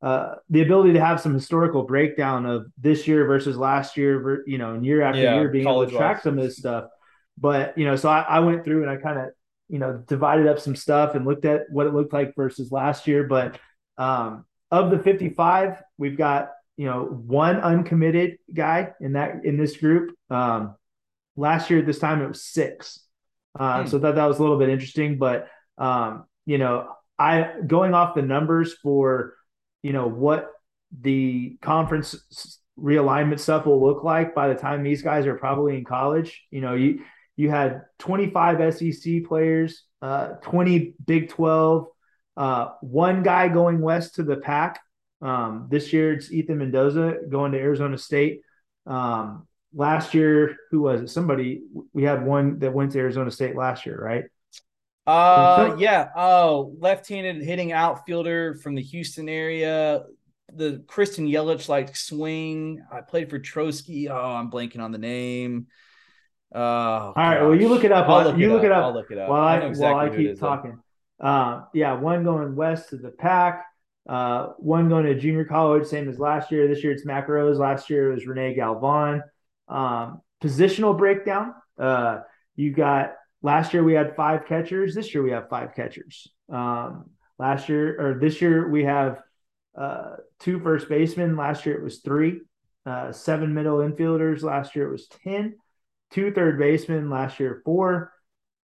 uh, the ability to have some historical breakdown of this year versus last year, you know, and year after yeah, year being able to track life. some of this stuff. But, you know, so I, I went through and I kind of, you know, divided up some stuff and looked at what it looked like versus last year. But um, of the 55, we've got you know, one uncommitted guy in that in this group. Um, last year at this time it was six. Uh, hmm. So that that was a little bit interesting, but um, you know, I going off the numbers for you know what the conference realignment stuff will look like by the time these guys are probably in college. You know, you you had 25 SEC players, uh, 20 Big 12, uh, one guy going west to the Pac um, this year it's Ethan Mendoza going to Arizona State. Um, last year, who was it? Somebody we had one that went to Arizona State last year, right? Uh, yeah. Oh, left-handed hitting outfielder from the Houston area. The Christian Yelich like swing. I played for Trotsky. Oh, I'm blanking on the name. Uh, All right. Well, you look it up. I'll look you it look up. it up. I'll look it up. While I, I exactly while I keep talking. Uh, yeah, one going west to the Pac. Uh, one going to junior college, same as last year. This year it's Mac Rose. Last year it was Renee Galvan. Um, positional breakdown. Uh, you got last year we had five catchers. This year we have five catchers. Um, last year or this year we have uh, two first basemen. Last year it was three. Uh, seven middle infielders. Last year it was ten. Two third basemen. Last year four.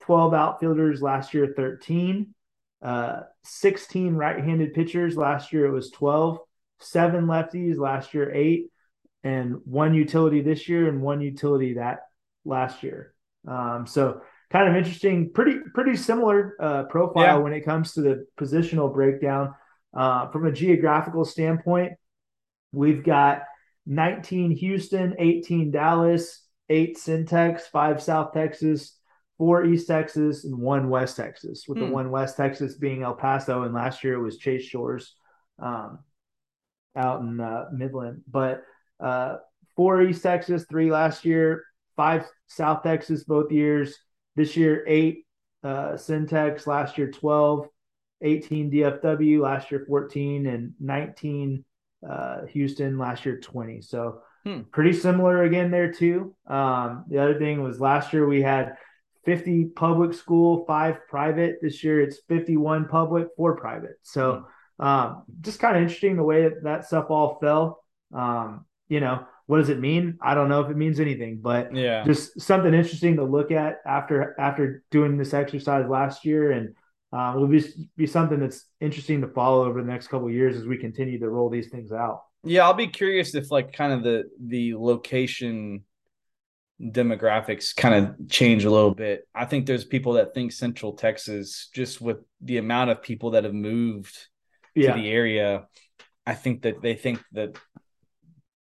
Twelve outfielders. Last year thirteen. Uh, 16 right-handed pitchers. Last year it was 12. Seven lefties. Last year eight and one utility this year and one utility that last year. Um, so kind of interesting, pretty pretty similar uh, profile yeah. when it comes to the positional breakdown. Uh, from a geographical standpoint, we've got 19 Houston, 18 Dallas, eight Centex, five South Texas, four East Texas, and one West Texas. With hmm. the one West Texas being El Paso, and last year it was Chase Shores um, out in uh, Midland. But uh, four East Texas, three last year, five South Texas both years. This year, eight uh, Centex, last year, 12, 18 DFW, last year, 14, and 19 uh, Houston, last year, 20. So hmm. pretty similar again there, too. Um, the other thing was last year we had 50 public school, five private. This year it's 51 public, four private. So hmm. um, just kind of interesting the way that, that stuff all fell. Um, you know, what does it mean? I don't know if it means anything, but yeah, just something interesting to look at after after doing this exercise last year, and uh, it'll be be something that's interesting to follow over the next couple years as we continue to roll these things out. Yeah, I'll be curious if like kind of the the location demographics kind of change a little bit. I think there's people that think Central Texas, just with the amount of people that have moved yeah. to the area, I think that they think that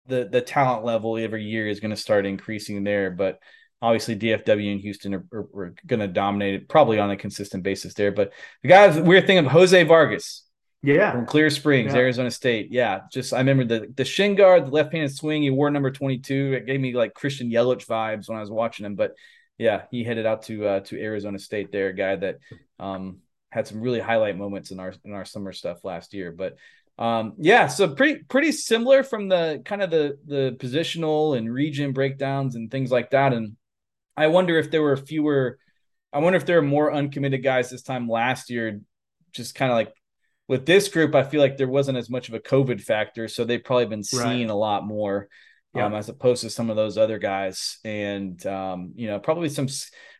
the the talent level every year is going to start increasing there. But obviously, DFW and Houston are, are, are going to dominate it probably on a consistent basis there. But the guys, weird thing of Jose Vargas. Yeah. From Clear Springs, yeah. Arizona State. Yeah. Just I remember the the shin guard, the left handed swing, he wore number 22. It gave me like Christian Yelich vibes when I was watching him. But yeah, he headed out to uh, to Arizona State there, a guy that um, had some really highlight moments in our in our summer stuff last year. But um, yeah, so pretty pretty similar from the kind of the the positional and region breakdowns and things like that. And I wonder if there were fewer. I wonder if there are more uncommitted guys this time last year. Just kind of like with this group, I feel like there wasn't as much of a COVID factor, so they've probably been seen right. a lot more, yeah. um, as opposed to some of those other guys. And um, you know, probably some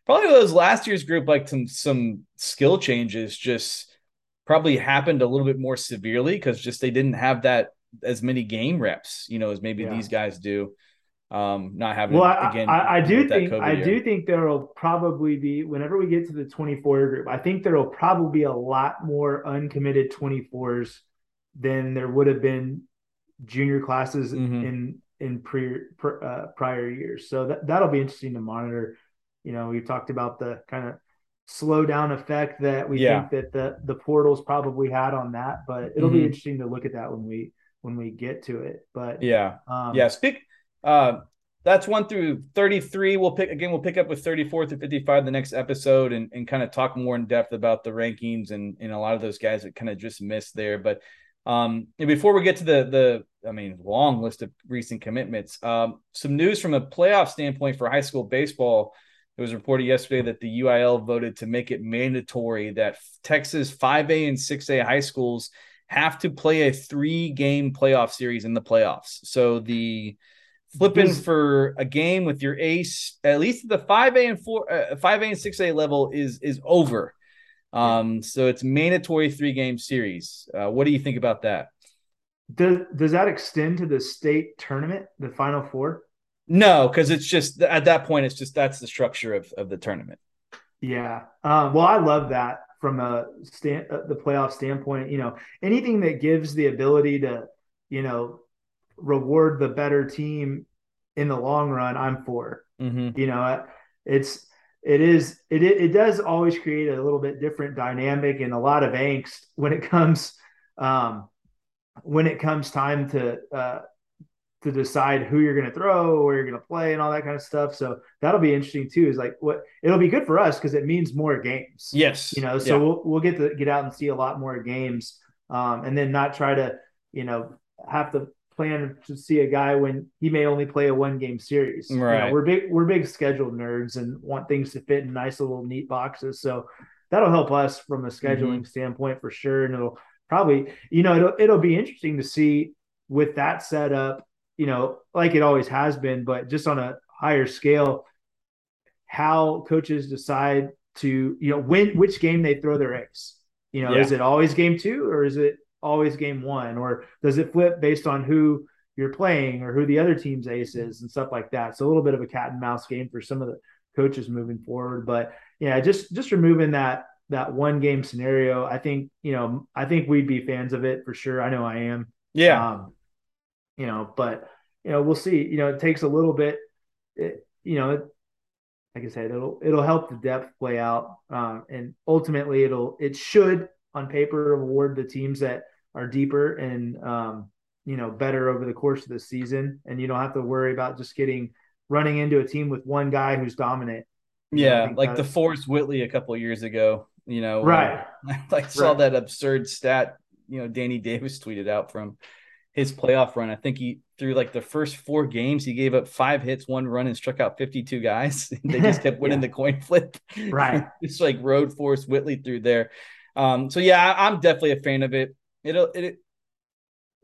probably those last year's group, like some some skill changes, just probably happened a little bit more severely because just they didn't have that as many game reps, you know, as maybe yeah. these guys do. Um, not having well, again. I, I do think I year. do think there will probably be whenever we get to the 24 group. I think there will probably be a lot more uncommitted 24s than there would have been junior classes mm-hmm. in in pre, pre uh, prior years. So that that'll be interesting to monitor. You know, we talked about the kind of slow down effect that we yeah. think that the the portals probably had on that. But it'll mm-hmm. be interesting to look at that when we when we get to it. But yeah, um, yeah. Speak. Uh, that's one through 33. We'll pick again, we'll pick up with 34 through 55 the next episode and, and kind of talk more in depth about the rankings and, and a lot of those guys that kind of just missed there. But um, before we get to the the I mean long list of recent commitments, um, some news from a playoff standpoint for high school baseball. It was reported yesterday that the UIL voted to make it mandatory that Texas 5A and 6A high schools have to play a three game playoff series in the playoffs. So the flipping for a game with your ace, at least the 5A and 4 uh, 5A and 6A level is is over. Um, so it's mandatory three game series. Uh, what do you think about that? Does does that extend to the state tournament, the final four? No, because it's just at that point, it's just that's the structure of, of the tournament. Yeah. Um, well, I love that from a stand, uh, the playoff standpoint. You know, anything that gives the ability to, you know, reward the better team in the long run, I'm for. Mm-hmm. You know, it's it is it, it does always create a little bit different dynamic and a lot of angst when it comes um, when it comes time to uh, to decide who you're going to throw, where you're going to play, and all that kind of stuff. So that'll be interesting too. Is like what it'll be good for us because it means more games. Yes, you know, so yeah. we'll we'll get to get out and see a lot more games, um, and then not try to you know have to plan to see a guy when he may only play a one game series. Right. You know, we're big we're big scheduled nerds and want things to fit in nice little neat boxes. So that'll help us from a scheduling mm-hmm. standpoint for sure. And it'll probably, you know, it'll it'll be interesting to see with that setup, you know, like it always has been, but just on a higher scale, how coaches decide to, you know, when which game they throw their eggs. You know, yeah. is it always game two or is it always game one, or does it flip based on who you're playing or who the other team's ace is and stuff like that? So a little bit of a cat and mouse game for some of the coaches moving forward. But yeah, just just removing that that one game scenario, I think you know I think we'd be fans of it for sure. I know I am. Yeah. Um, you know, but you know we'll see. You know, it takes a little bit. It, you know, it, like I said, it'll it'll help the depth play out, um, and ultimately it'll it should on paper award the teams that are deeper and um, you know better over the course of the season, and you don't have to worry about just getting running into a team with one guy who's dominant. Yeah, like the Forrest Whitley a couple years ago. You know, right? I like saw right. that absurd stat. You know, Danny Davis tweeted out from his playoff run. I think he through like the first four games, he gave up five hits, one run, and struck out 52 guys. they just kept winning yeah. the coin flip. Right. it's like road Forrest Whitley through there. Um, so yeah, I'm definitely a fan of it it it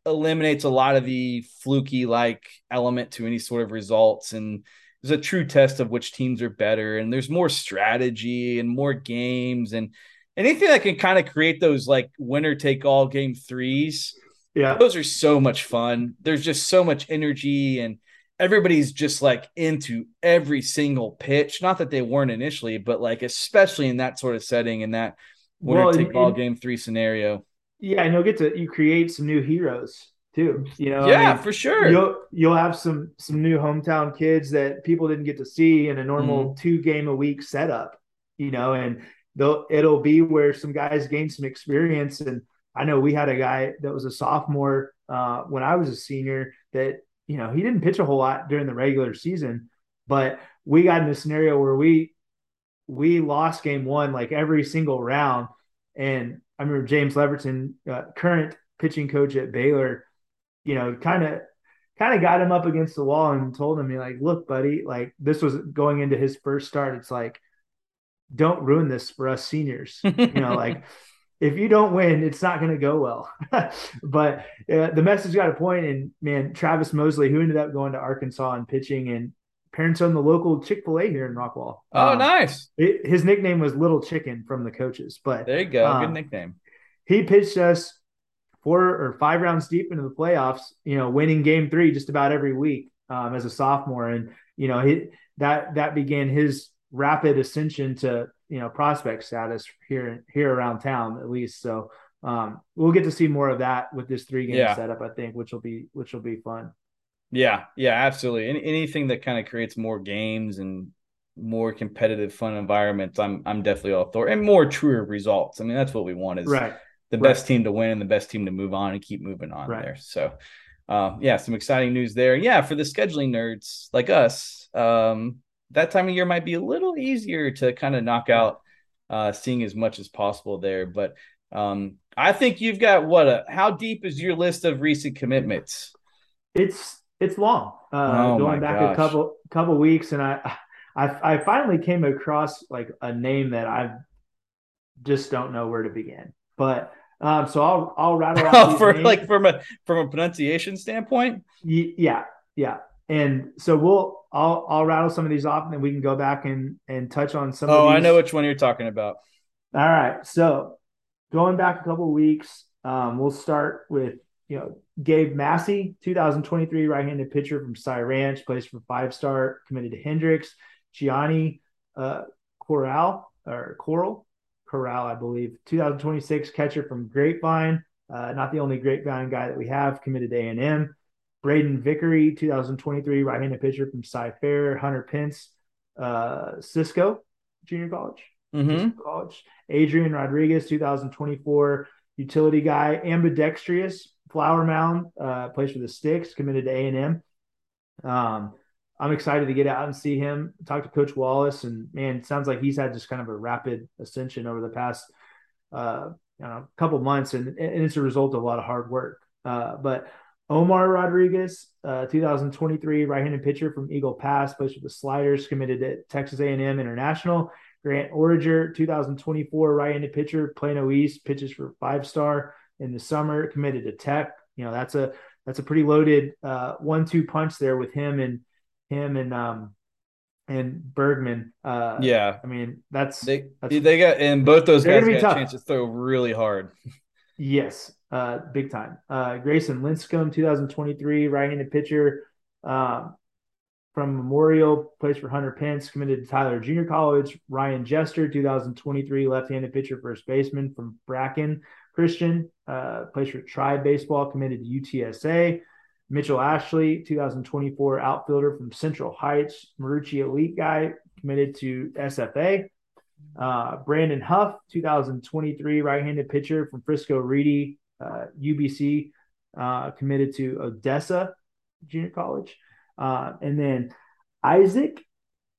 eliminates a lot of the fluky like element to any sort of results and there's a true test of which teams are better and there's more strategy and more games and anything that can kind of create those like winner take all game threes yeah. those are so much fun. There's just so much energy and everybody's just like into every single pitch. Not that they weren't initially but like especially in that sort of setting in that winner well, take all game three scenario yeah, and you'll get to you create some new heroes too. You know, yeah, I mean, for sure. You'll you'll have some some new hometown kids that people didn't get to see in a normal mm. two game a week setup. You know, and they'll it'll be where some guys gain some experience. And I know we had a guy that was a sophomore uh, when I was a senior that you know he didn't pitch a whole lot during the regular season, but we got in a scenario where we we lost game one like every single round and I remember James Leverton, uh, current pitching coach at Baylor, you know, kind of kind of got him up against the wall and told him, like, look, buddy, like this was going into his first start. It's like, don't ruin this for us seniors. you know, like if you don't win, it's not going to go well. but uh, the message got a point, and man, Travis Mosley, who ended up going to Arkansas and pitching, and parents own the local Chick Fil A here in Rockwall. Oh, um, nice. It, his nickname was Little Chicken from the coaches, but there you go, um, good nickname. He pitched us four or five rounds deep into the playoffs. You know, winning Game Three just about every week um, as a sophomore, and you know he, that that began his rapid ascension to you know prospect status here here around town at least. So um, we'll get to see more of that with this three game yeah. setup, I think, which will be which will be fun. Yeah, yeah, absolutely. Any, anything that kind of creates more games and more competitive, fun environments, I'm I'm definitely all for, and more truer results. I mean, that's what we want is right. the right. best team to win and the best team to move on and keep moving on right. there. So, uh, yeah, some exciting news there. Yeah, for the scheduling nerds like us, um, that time of year might be a little easier to kind of knock out uh, seeing as much as possible there. But um, I think you've got what a how deep is your list of recent commitments? It's it's long. Uh, oh going back gosh. a couple couple weeks, and I, I I finally came across like a name that I just don't know where to begin. But um, so I'll I'll rattle out for names. like from a from a pronunciation standpoint. Y- yeah, yeah. And so we'll I'll I'll rattle some of these off, and then we can go back and and touch on some. Oh, I know which one you're talking about. All right, so going back a couple weeks, um, we'll start with you know, Gabe Massey, 2023 right-handed pitcher from Cy Ranch, plays for Five Star, committed to Hendrix. Gianni uh, Corral or Coral Corral, I believe, 2026 catcher from Grapevine. Uh, not the only Grapevine guy that we have committed to A&M. Braden Vickery, 2023 right-handed pitcher from Cy Fair. Hunter Pence, uh, Cisco Junior College. Mm-hmm. College. Adrian Rodriguez, 2024 utility guy. Ambidextrous Flower Mound uh, plays for the Sticks, committed to A and M. Um, I'm excited to get out and see him. Talk to Coach Wallace, and man, sounds like he's had just kind of a rapid ascension over the past uh, know, couple months, and, and, it's a result of a lot of hard work. Uh, but Omar Rodriguez, uh, 2023 right-handed pitcher from Eagle Pass, plays for the Sliders, committed to Texas A&M International. Grant Origer, 2024 right-handed pitcher, Plano East, pitches for Five Star in the summer, committed to Tech. You know, that's a that's a pretty loaded uh, one-two punch there with him and him and um and Bergman. Uh, yeah, I mean that's they that's, they got and both those guys got tough. a chance to throw really hard. Yes, uh, big time. Uh, Grayson Linscomb, 2023 right-handed pitcher um, from Memorial, plays for Hunter Pence, committed to Tyler Junior College. Ryan Jester, 2023 left-handed pitcher, first baseman from Bracken Christian, uh, plays for Tribe Baseball, committed to UTSA. Mitchell Ashley, 2024 outfielder from Central Heights, Marucci Elite guy, committed to SFA. Uh, Brandon Huff, 2023 right-handed pitcher from Frisco Reedy, uh, UBC, uh, committed to Odessa Junior College. Uh, and then Isaac,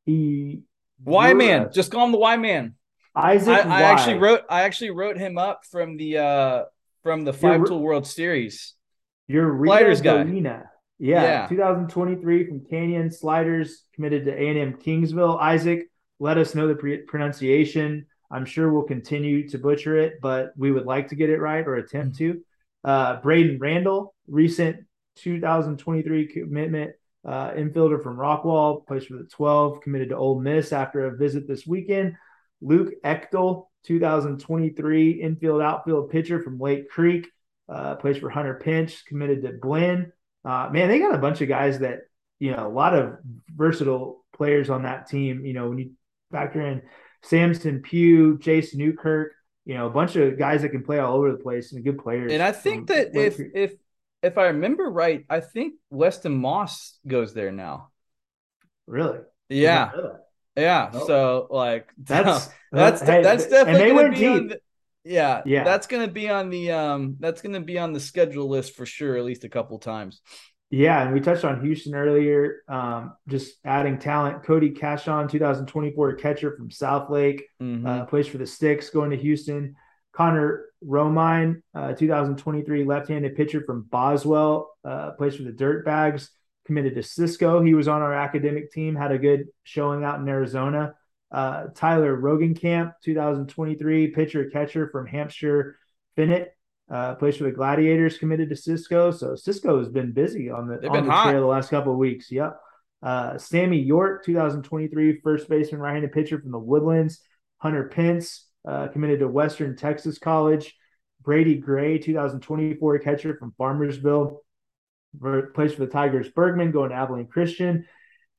he Y man, just call him the Y man. Isaac, I, I actually wrote I actually wrote him up from the uh from the five tool World Series. Your Sliders guy. Yeah, yeah, 2023 from Canyon Sliders, committed to A&M Kingsville. Isaac, let us know the pre- pronunciation. I'm sure we'll continue to butcher it, but we would like to get it right or attempt mm-hmm. to. Uh, Braden Randall, recent 2023 commitment, uh, infielder from Rockwall, plays for the 12, committed to Ole Miss after a visit this weekend. Luke Echtel, 2023 infield outfield pitcher from Lake Creek, uh, plays for Hunter Pence, committed to Blinn. Uh, man, they got a bunch of guys that, you know, a lot of versatile players on that team. You know, when you factor in Samson Pugh, Jason Newkirk, you know, a bunch of guys that can play all over the place and good players. And I think that if if if I remember right, I think Weston Moss goes there now. Really? Yeah. Yeah. Nope. So like that's that's that's, that's definitely and they went deep. The, yeah, yeah. That's gonna be on the um that's gonna be on the schedule list for sure, at least a couple times. Yeah, and we touched on Houston earlier. Um, just adding talent. Cody Cashon, 2024 catcher from Southlake, mm-hmm. uh, plays for the Sticks, going to Houston. Connor Romine, uh, 2023 left-handed pitcher from Boswell, uh, plays for the Dirtbags, committed to Cisco. He was on our academic team, had a good showing out in Arizona. Uh, Tyler Rogenkamp, 2023 pitcher catcher from Hampshire Finnett, uh, plays for the Gladiators, committed to Cisco. So Cisco has been busy on the, on the trail the last couple of weeks. Yep. Uh, Sammy York, 2023 first baseman, right-handed pitcher from the Woodlands. Hunter Pence, uh, committed to Western Texas College. Brady Gray, 2024 catcher from Farmersville, plays for the Tigers. Bergman going to Abilene Christian.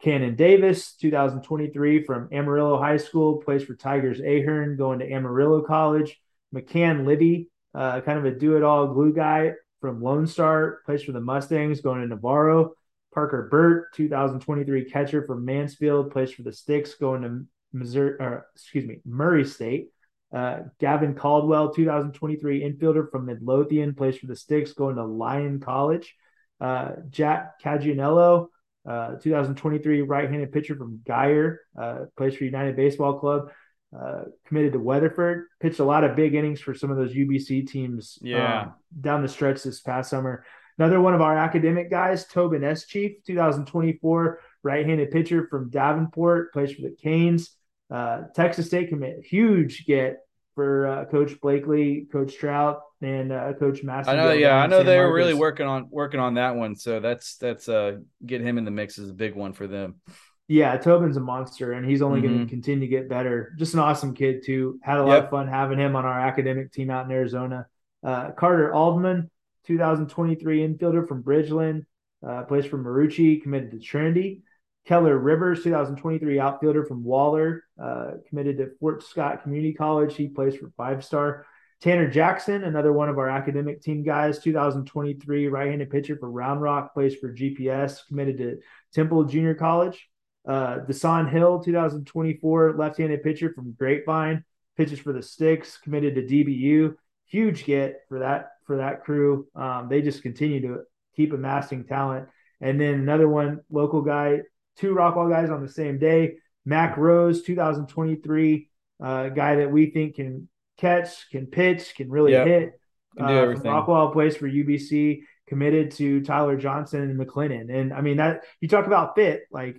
Cannon Davis, 2023 from Amarillo High School, plays for Tigers Ahern, going to Amarillo College. McCann Libby, uh, kind of a do it all glue guy from Lone Star, plays for the Mustangs, going to Navarro. Parker Burt, 2023 catcher from Mansfield, plays for the Sticks, going to Missouri, or, excuse me, Murray State. Uh, Gavin Caldwell, 2023 infielder from Midlothian, plays for the Sticks, going to Lyon College. Uh, Jack Cagianello, uh, 2023 right-handed pitcher from Guyer, uh, plays for United Baseball Club. Uh, committed to Weatherford, pitched a lot of big innings for some of those UBC teams. Yeah, um, down the stretch this past summer. Another one of our academic guys, Tobin S. Chief, 2024 right-handed pitcher from Davenport, plays for the Canes. Uh, Texas State commit, huge get for uh, Coach Blakely, Coach Trout, and uh, Coach Master. I know, yeah, I know they were really working on working on that one. So that's that's uh get him in the mix is a big one for them. Yeah, Tobin's a monster, and he's only mm-hmm. going to continue to get better. Just an awesome kid too. Had a lot yep. of fun having him on our academic team out in Arizona. Uh, Carter Aldman, 2023 infielder from Bridgeland, uh, plays for Marucci, committed to Trinity. Keller Rivers, 2023 outfielder from Waller, uh, committed to Fort Scott Community College. He plays for Five Star. Tanner Jackson, another one of our academic team guys, 2023 right-handed pitcher for Round Rock, plays for GPS, committed to Temple Junior College. Uh, Desan Hill, 2024 left-handed pitcher from Grapevine, pitches for the Sticks, committed to DBU. Huge get for that for that crew. Um, they just continue to keep amassing talent. And then another one, local guy, two Rockwall guys on the same day. Mac Rose, 2023 uh, guy that we think can catch, can pitch, can really yep. hit. Can do uh, everything. Rockwall plays for UBC, committed to Tyler Johnson and McLennan. And I mean that you talk about fit, like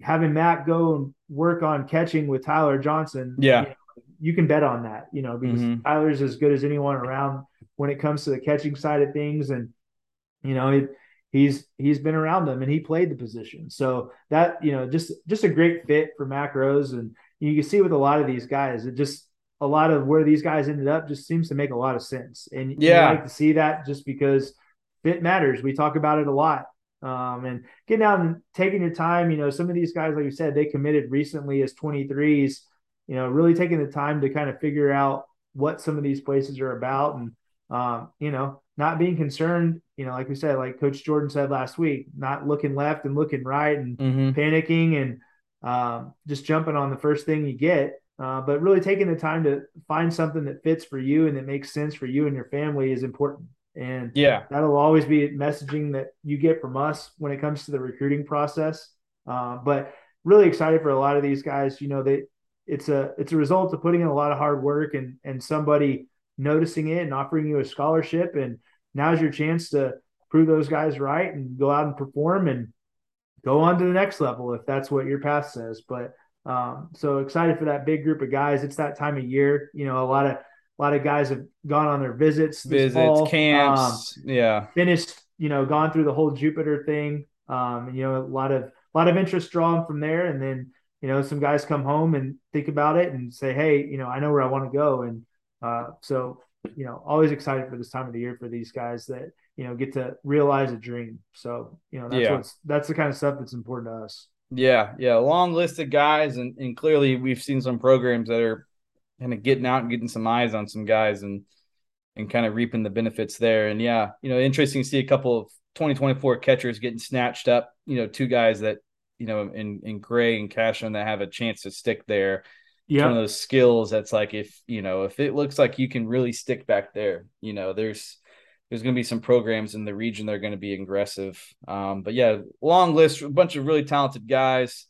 having Matt go and work on catching with Tyler Johnson. Yeah. You, know, you can bet on that, you know, because mm-hmm. Tyler's as good as anyone around when it comes to the catching side of things. And, you know, it, he's he's been around them and he played the position. So that, you know, just just a great fit for Mac Rose. And you can see with a lot of these guys, it just a lot of where these guys ended up just seems to make a lot of sense. And yeah, I like to see that just because fit matters. We talk about it a lot. Um, and getting out and taking your time, you know, some of these guys, like you said, they committed recently as 23s, you know, really taking the time to kind of figure out what some of these places are about and, um, you know, not being concerned, you know, like we said, like Coach Jordan said last week, not looking left and looking right and mm-hmm. panicking and um, just jumping on the first thing you get uh, but really taking the time to find something that fits for you and that makes sense for you and your family is important. And yeah, that'll always be messaging that you get from us when it comes to the recruiting process. Uh, but really excited for a lot of these guys. You know, they it's a it's a result of putting in a lot of hard work and and somebody noticing it and offering you a scholarship. And now's your chance to prove those guys right and go out and perform and go on to the next level if that's what your path says. But um, so excited for that big group of guys. It's that time of year. You know, a lot of a lot of guys have gone on their visits, visits, fall, camps, um, yeah, finished. You know, gone through the whole Jupiter thing. Um, you know, a lot of a lot of interest drawn from there, and then you know, some guys come home and think about it and say, hey, you know, I know where I want to go, and uh, so you know, always excited for this time of the year for these guys that you know get to realize a dream. So you know, that's yeah. what's that's the kind of stuff that's important to us. Yeah, yeah, long list of guys, and and clearly we've seen some programs that are kind of getting out and getting some eyes on some guys and and kind of reaping the benefits there. And yeah, you know, interesting to see a couple of 2024 catchers getting snatched up. You know, two guys that you know in in Gray and Cashin that have a chance to stick there. Yeah, one of those skills that's like if you know if it looks like you can really stick back there, you know, there's there's going to be some programs in the region that are going to be aggressive. Um, but yeah, long list, a bunch of really talented guys.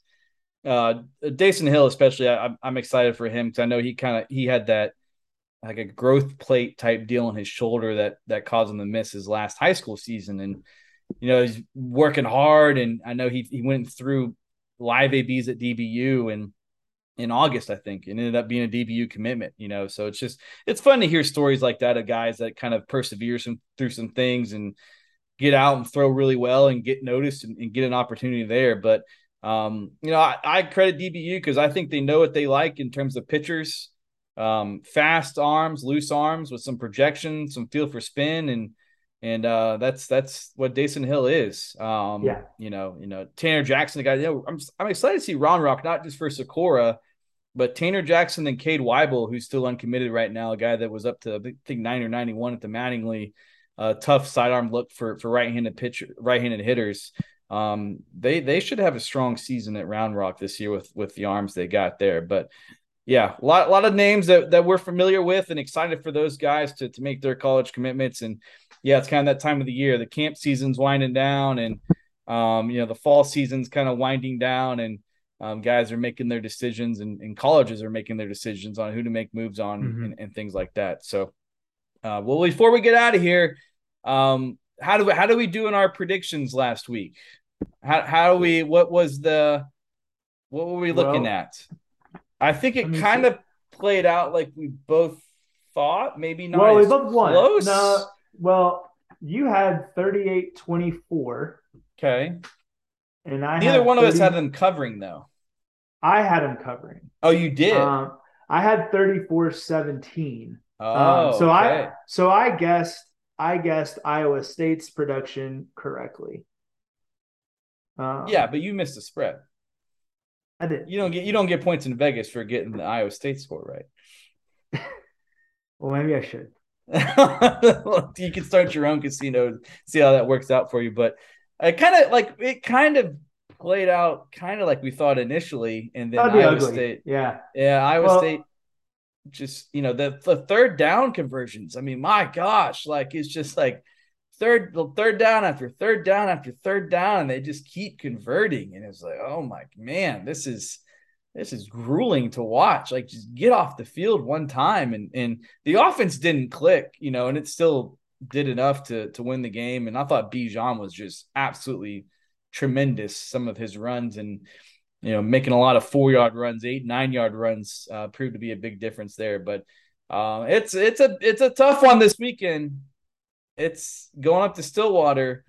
Uh, Dason Hill, especially, I, I'm excited for him because I know he kind of he had that like a growth plate type deal on his shoulder that that caused him to miss his last high school season, and you know he's working hard, and I know he he went through live ABs at DBU and in August, I think, and ended up being a DBU commitment, you know. So it's just it's fun to hear stories like that of guys that kind of persevere some through some things and get out and throw really well and get noticed and, and get an opportunity there. But um, you know, I, I credit DBU because I think they know what they like in terms of pitchers, um, fast arms, loose arms with some projection, some feel for spin, and and uh, that's that's what Dason Hill is. Um, yeah, you know, you know Tanner Jackson, the guy. You know, I'm I'm excited to see Round Rock not just for Socorro, but Tanner Jackson and Cade Weibel, who's still uncommitted right now, a guy that was up to I think nine or ninety one at the Mattingly, uh, tough sidearm look for for right handed pitcher, right handed hitters. Um, they they should have a strong season at Round Rock this year with with the arms they got there. But yeah, a lot a lot of names that that we're familiar with and excited for those guys to to make their college commitments. And yeah, it's kind of that time of the year. The camp season's winding down, and um, you know the fall season's kind of winding down, and um, guys are making their decisions and, and, colleges are making their decisions on who to make moves on mm-hmm. and, and, things like that. So, uh, well, before we get out of here, um, how do we, how do we do in our predictions last week? How, how do we, what was the, what were we looking well, at? I think it kind see. of played out like we both thought, maybe not. Well, we both won. Close. No, well, you had 38 24. Okay. And I neither one 30, of us had them covering though. I had them covering. Oh, you did. Um, I had 34-17. Oh, um, so okay. I so I guessed I guessed Iowa State's production correctly. Um, yeah, but you missed the spread. I did. You don't get you don't get points in Vegas for getting the Iowa State score right. Well, maybe I should. you can start your own casino, see how that works out for you. But I kind of like it. Kind of played out kind of like we thought initially, and then Iowa ugly. State, yeah, yeah, Iowa well, State. Just you know the the third down conversions. I mean, my gosh, like it's just like third third down after third down after third down, and they just keep converting, and it's like, oh my man, this is this is grueling to watch. Like just get off the field one time and and the offense didn't click, you know, and it's still did enough to to win the game. And I thought Bijan was just absolutely tremendous. Some of his runs and you know making a lot of four yard runs, eight nine yard runs uh, proved to be a big difference there. But uh, it's it's a it's a tough one this weekend. It's going up to Stillwater.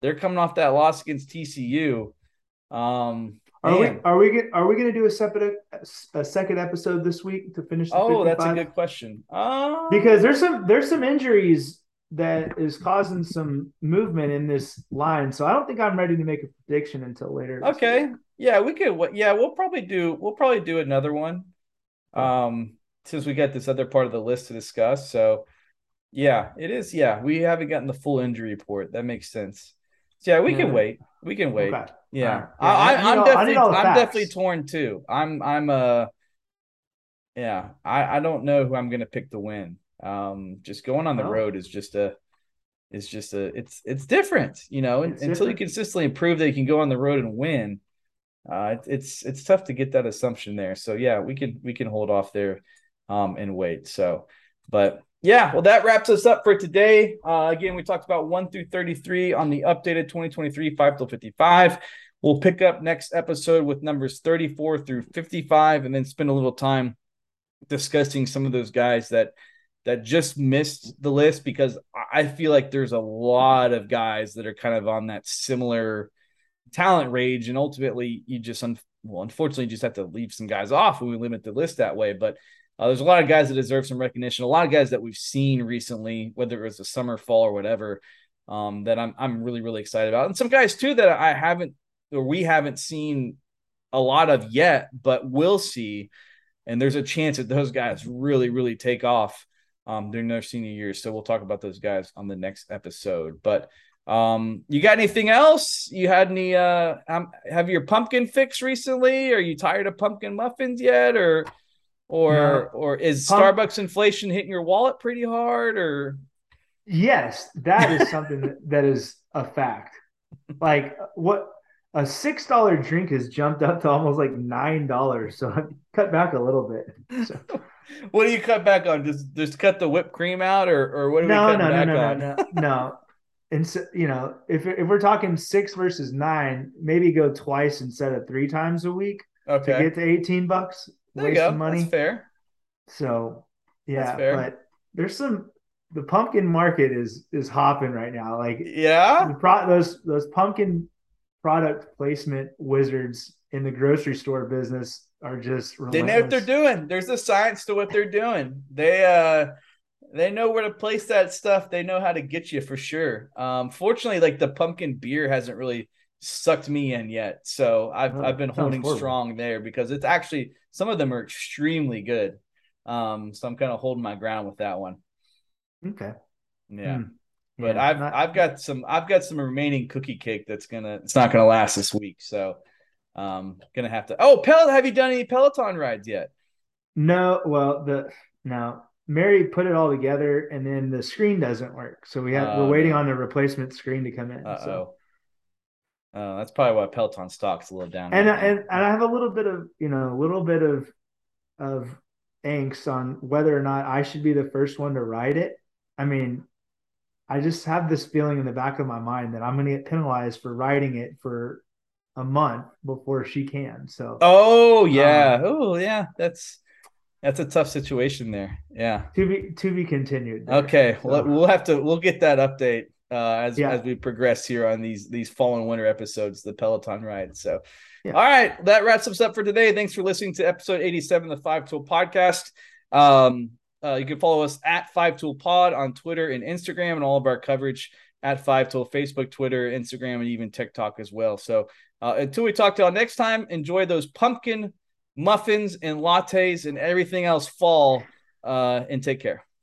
They're coming off that loss against TCU. Um, are we are we are we going to do a separate a second episode this week to finish? oh, 55? that's a good question. Uh... Because there's some there's some injuries that is causing some movement in this line, so I don't think I'm ready to make a prediction until later. Okay, yeah, we could. Yeah, we'll probably do we'll probably do another one, um, since we got this other part of the list to discuss. So, yeah, it is. Yeah, we haven't gotten the full injury report. That makes sense. So, yeah, we yeah. can wait. We can wait. Okay. Yeah, right. yeah I, am definitely I'm definitely torn too. I'm I'm uh yeah, I I don't know who I'm gonna pick to win. Um, just going on the road is just a is just a it's it's different, you know. It's until different. you consistently improve that you can go on the road and win, uh, it, it's it's tough to get that assumption there. So yeah, we can we can hold off there, um, and wait. So, but yeah, well, that wraps us up for today. Uh, again, we talked about 1 through 33 on the updated 2023 Five Tool 55. We'll pick up next episode with numbers 34 through 55 and then spend a little time discussing some of those guys that that just missed the list because I feel like there's a lot of guys that are kind of on that similar talent range and ultimately you just un- well unfortunately just have to leave some guys off when we limit the list that way but uh, there's a lot of guys that deserve some recognition. A lot of guys that we've seen recently, whether it was the summer, fall, or whatever, um, that I'm I'm really really excited about, and some guys too that I haven't or we haven't seen a lot of yet, but we'll see. And there's a chance that those guys really really take off um, during their senior years. So we'll talk about those guys on the next episode. But um, you got anything else? You had any? Uh, um, have your pumpkin fixed recently? Are you tired of pumpkin muffins yet, or? or no. or is Starbucks inflation hitting your wallet pretty hard or yes that is something that is a fact like what a six dollar drink has jumped up to almost like nine dollars so i cut back a little bit so. what do you cut back on just just cut the whipped cream out or or what do no, we cut no, back no, no, on? no no no and so, you know if, if we're talking six versus nine maybe go twice instead of three times a week okay. to get to 18 bucks there you go. money. That's fair. So yeah, but there's some the pumpkin market is is hopping right now. Like yeah, the pro, those those pumpkin product placement wizards in the grocery store business are just relentless. they know what they're doing. There's a science to what they're doing. They uh they know where to place that stuff. They know how to get you for sure. Um, fortunately, like the pumpkin beer hasn't really sucked me in yet. So I've oh, I've been holding strong there because it's actually some of them are extremely good. Um, so I'm kind of holding my ground with that one. Okay. Yeah. Hmm. But yeah, I've not... I've got some I've got some remaining cookie cake that's gonna it's not gonna last this week. So um gonna have to oh Pel have you done any Peloton rides yet? No, well the no. Mary put it all together and then the screen doesn't work. So we have uh, we're waiting on the replacement screen to come in. Uh-oh. So uh, that's probably why Peloton stock's a little down. And right and, and I have a little bit of you know a little bit of of angst on whether or not I should be the first one to ride it. I mean, I just have this feeling in the back of my mind that I'm going to get penalized for riding it for a month before she can. So. Oh yeah. Um, oh yeah. That's that's a tough situation there. Yeah. To be to be continued. There. Okay. So. Well, we'll have to we'll get that update uh, as yeah. as we progress here on these these fall and winter episodes, the Peloton ride. So, yeah. all right, that wraps us up for today. Thanks for listening to episode 87 of the Five Tool Podcast. Um, uh, you can follow us at Five Tool Pod on Twitter and Instagram, and all of our coverage at Five Tool Facebook, Twitter, Instagram, and even TikTok as well. So, uh, until we talk to y'all next time, enjoy those pumpkin muffins and lattes and everything else fall, uh, and take care.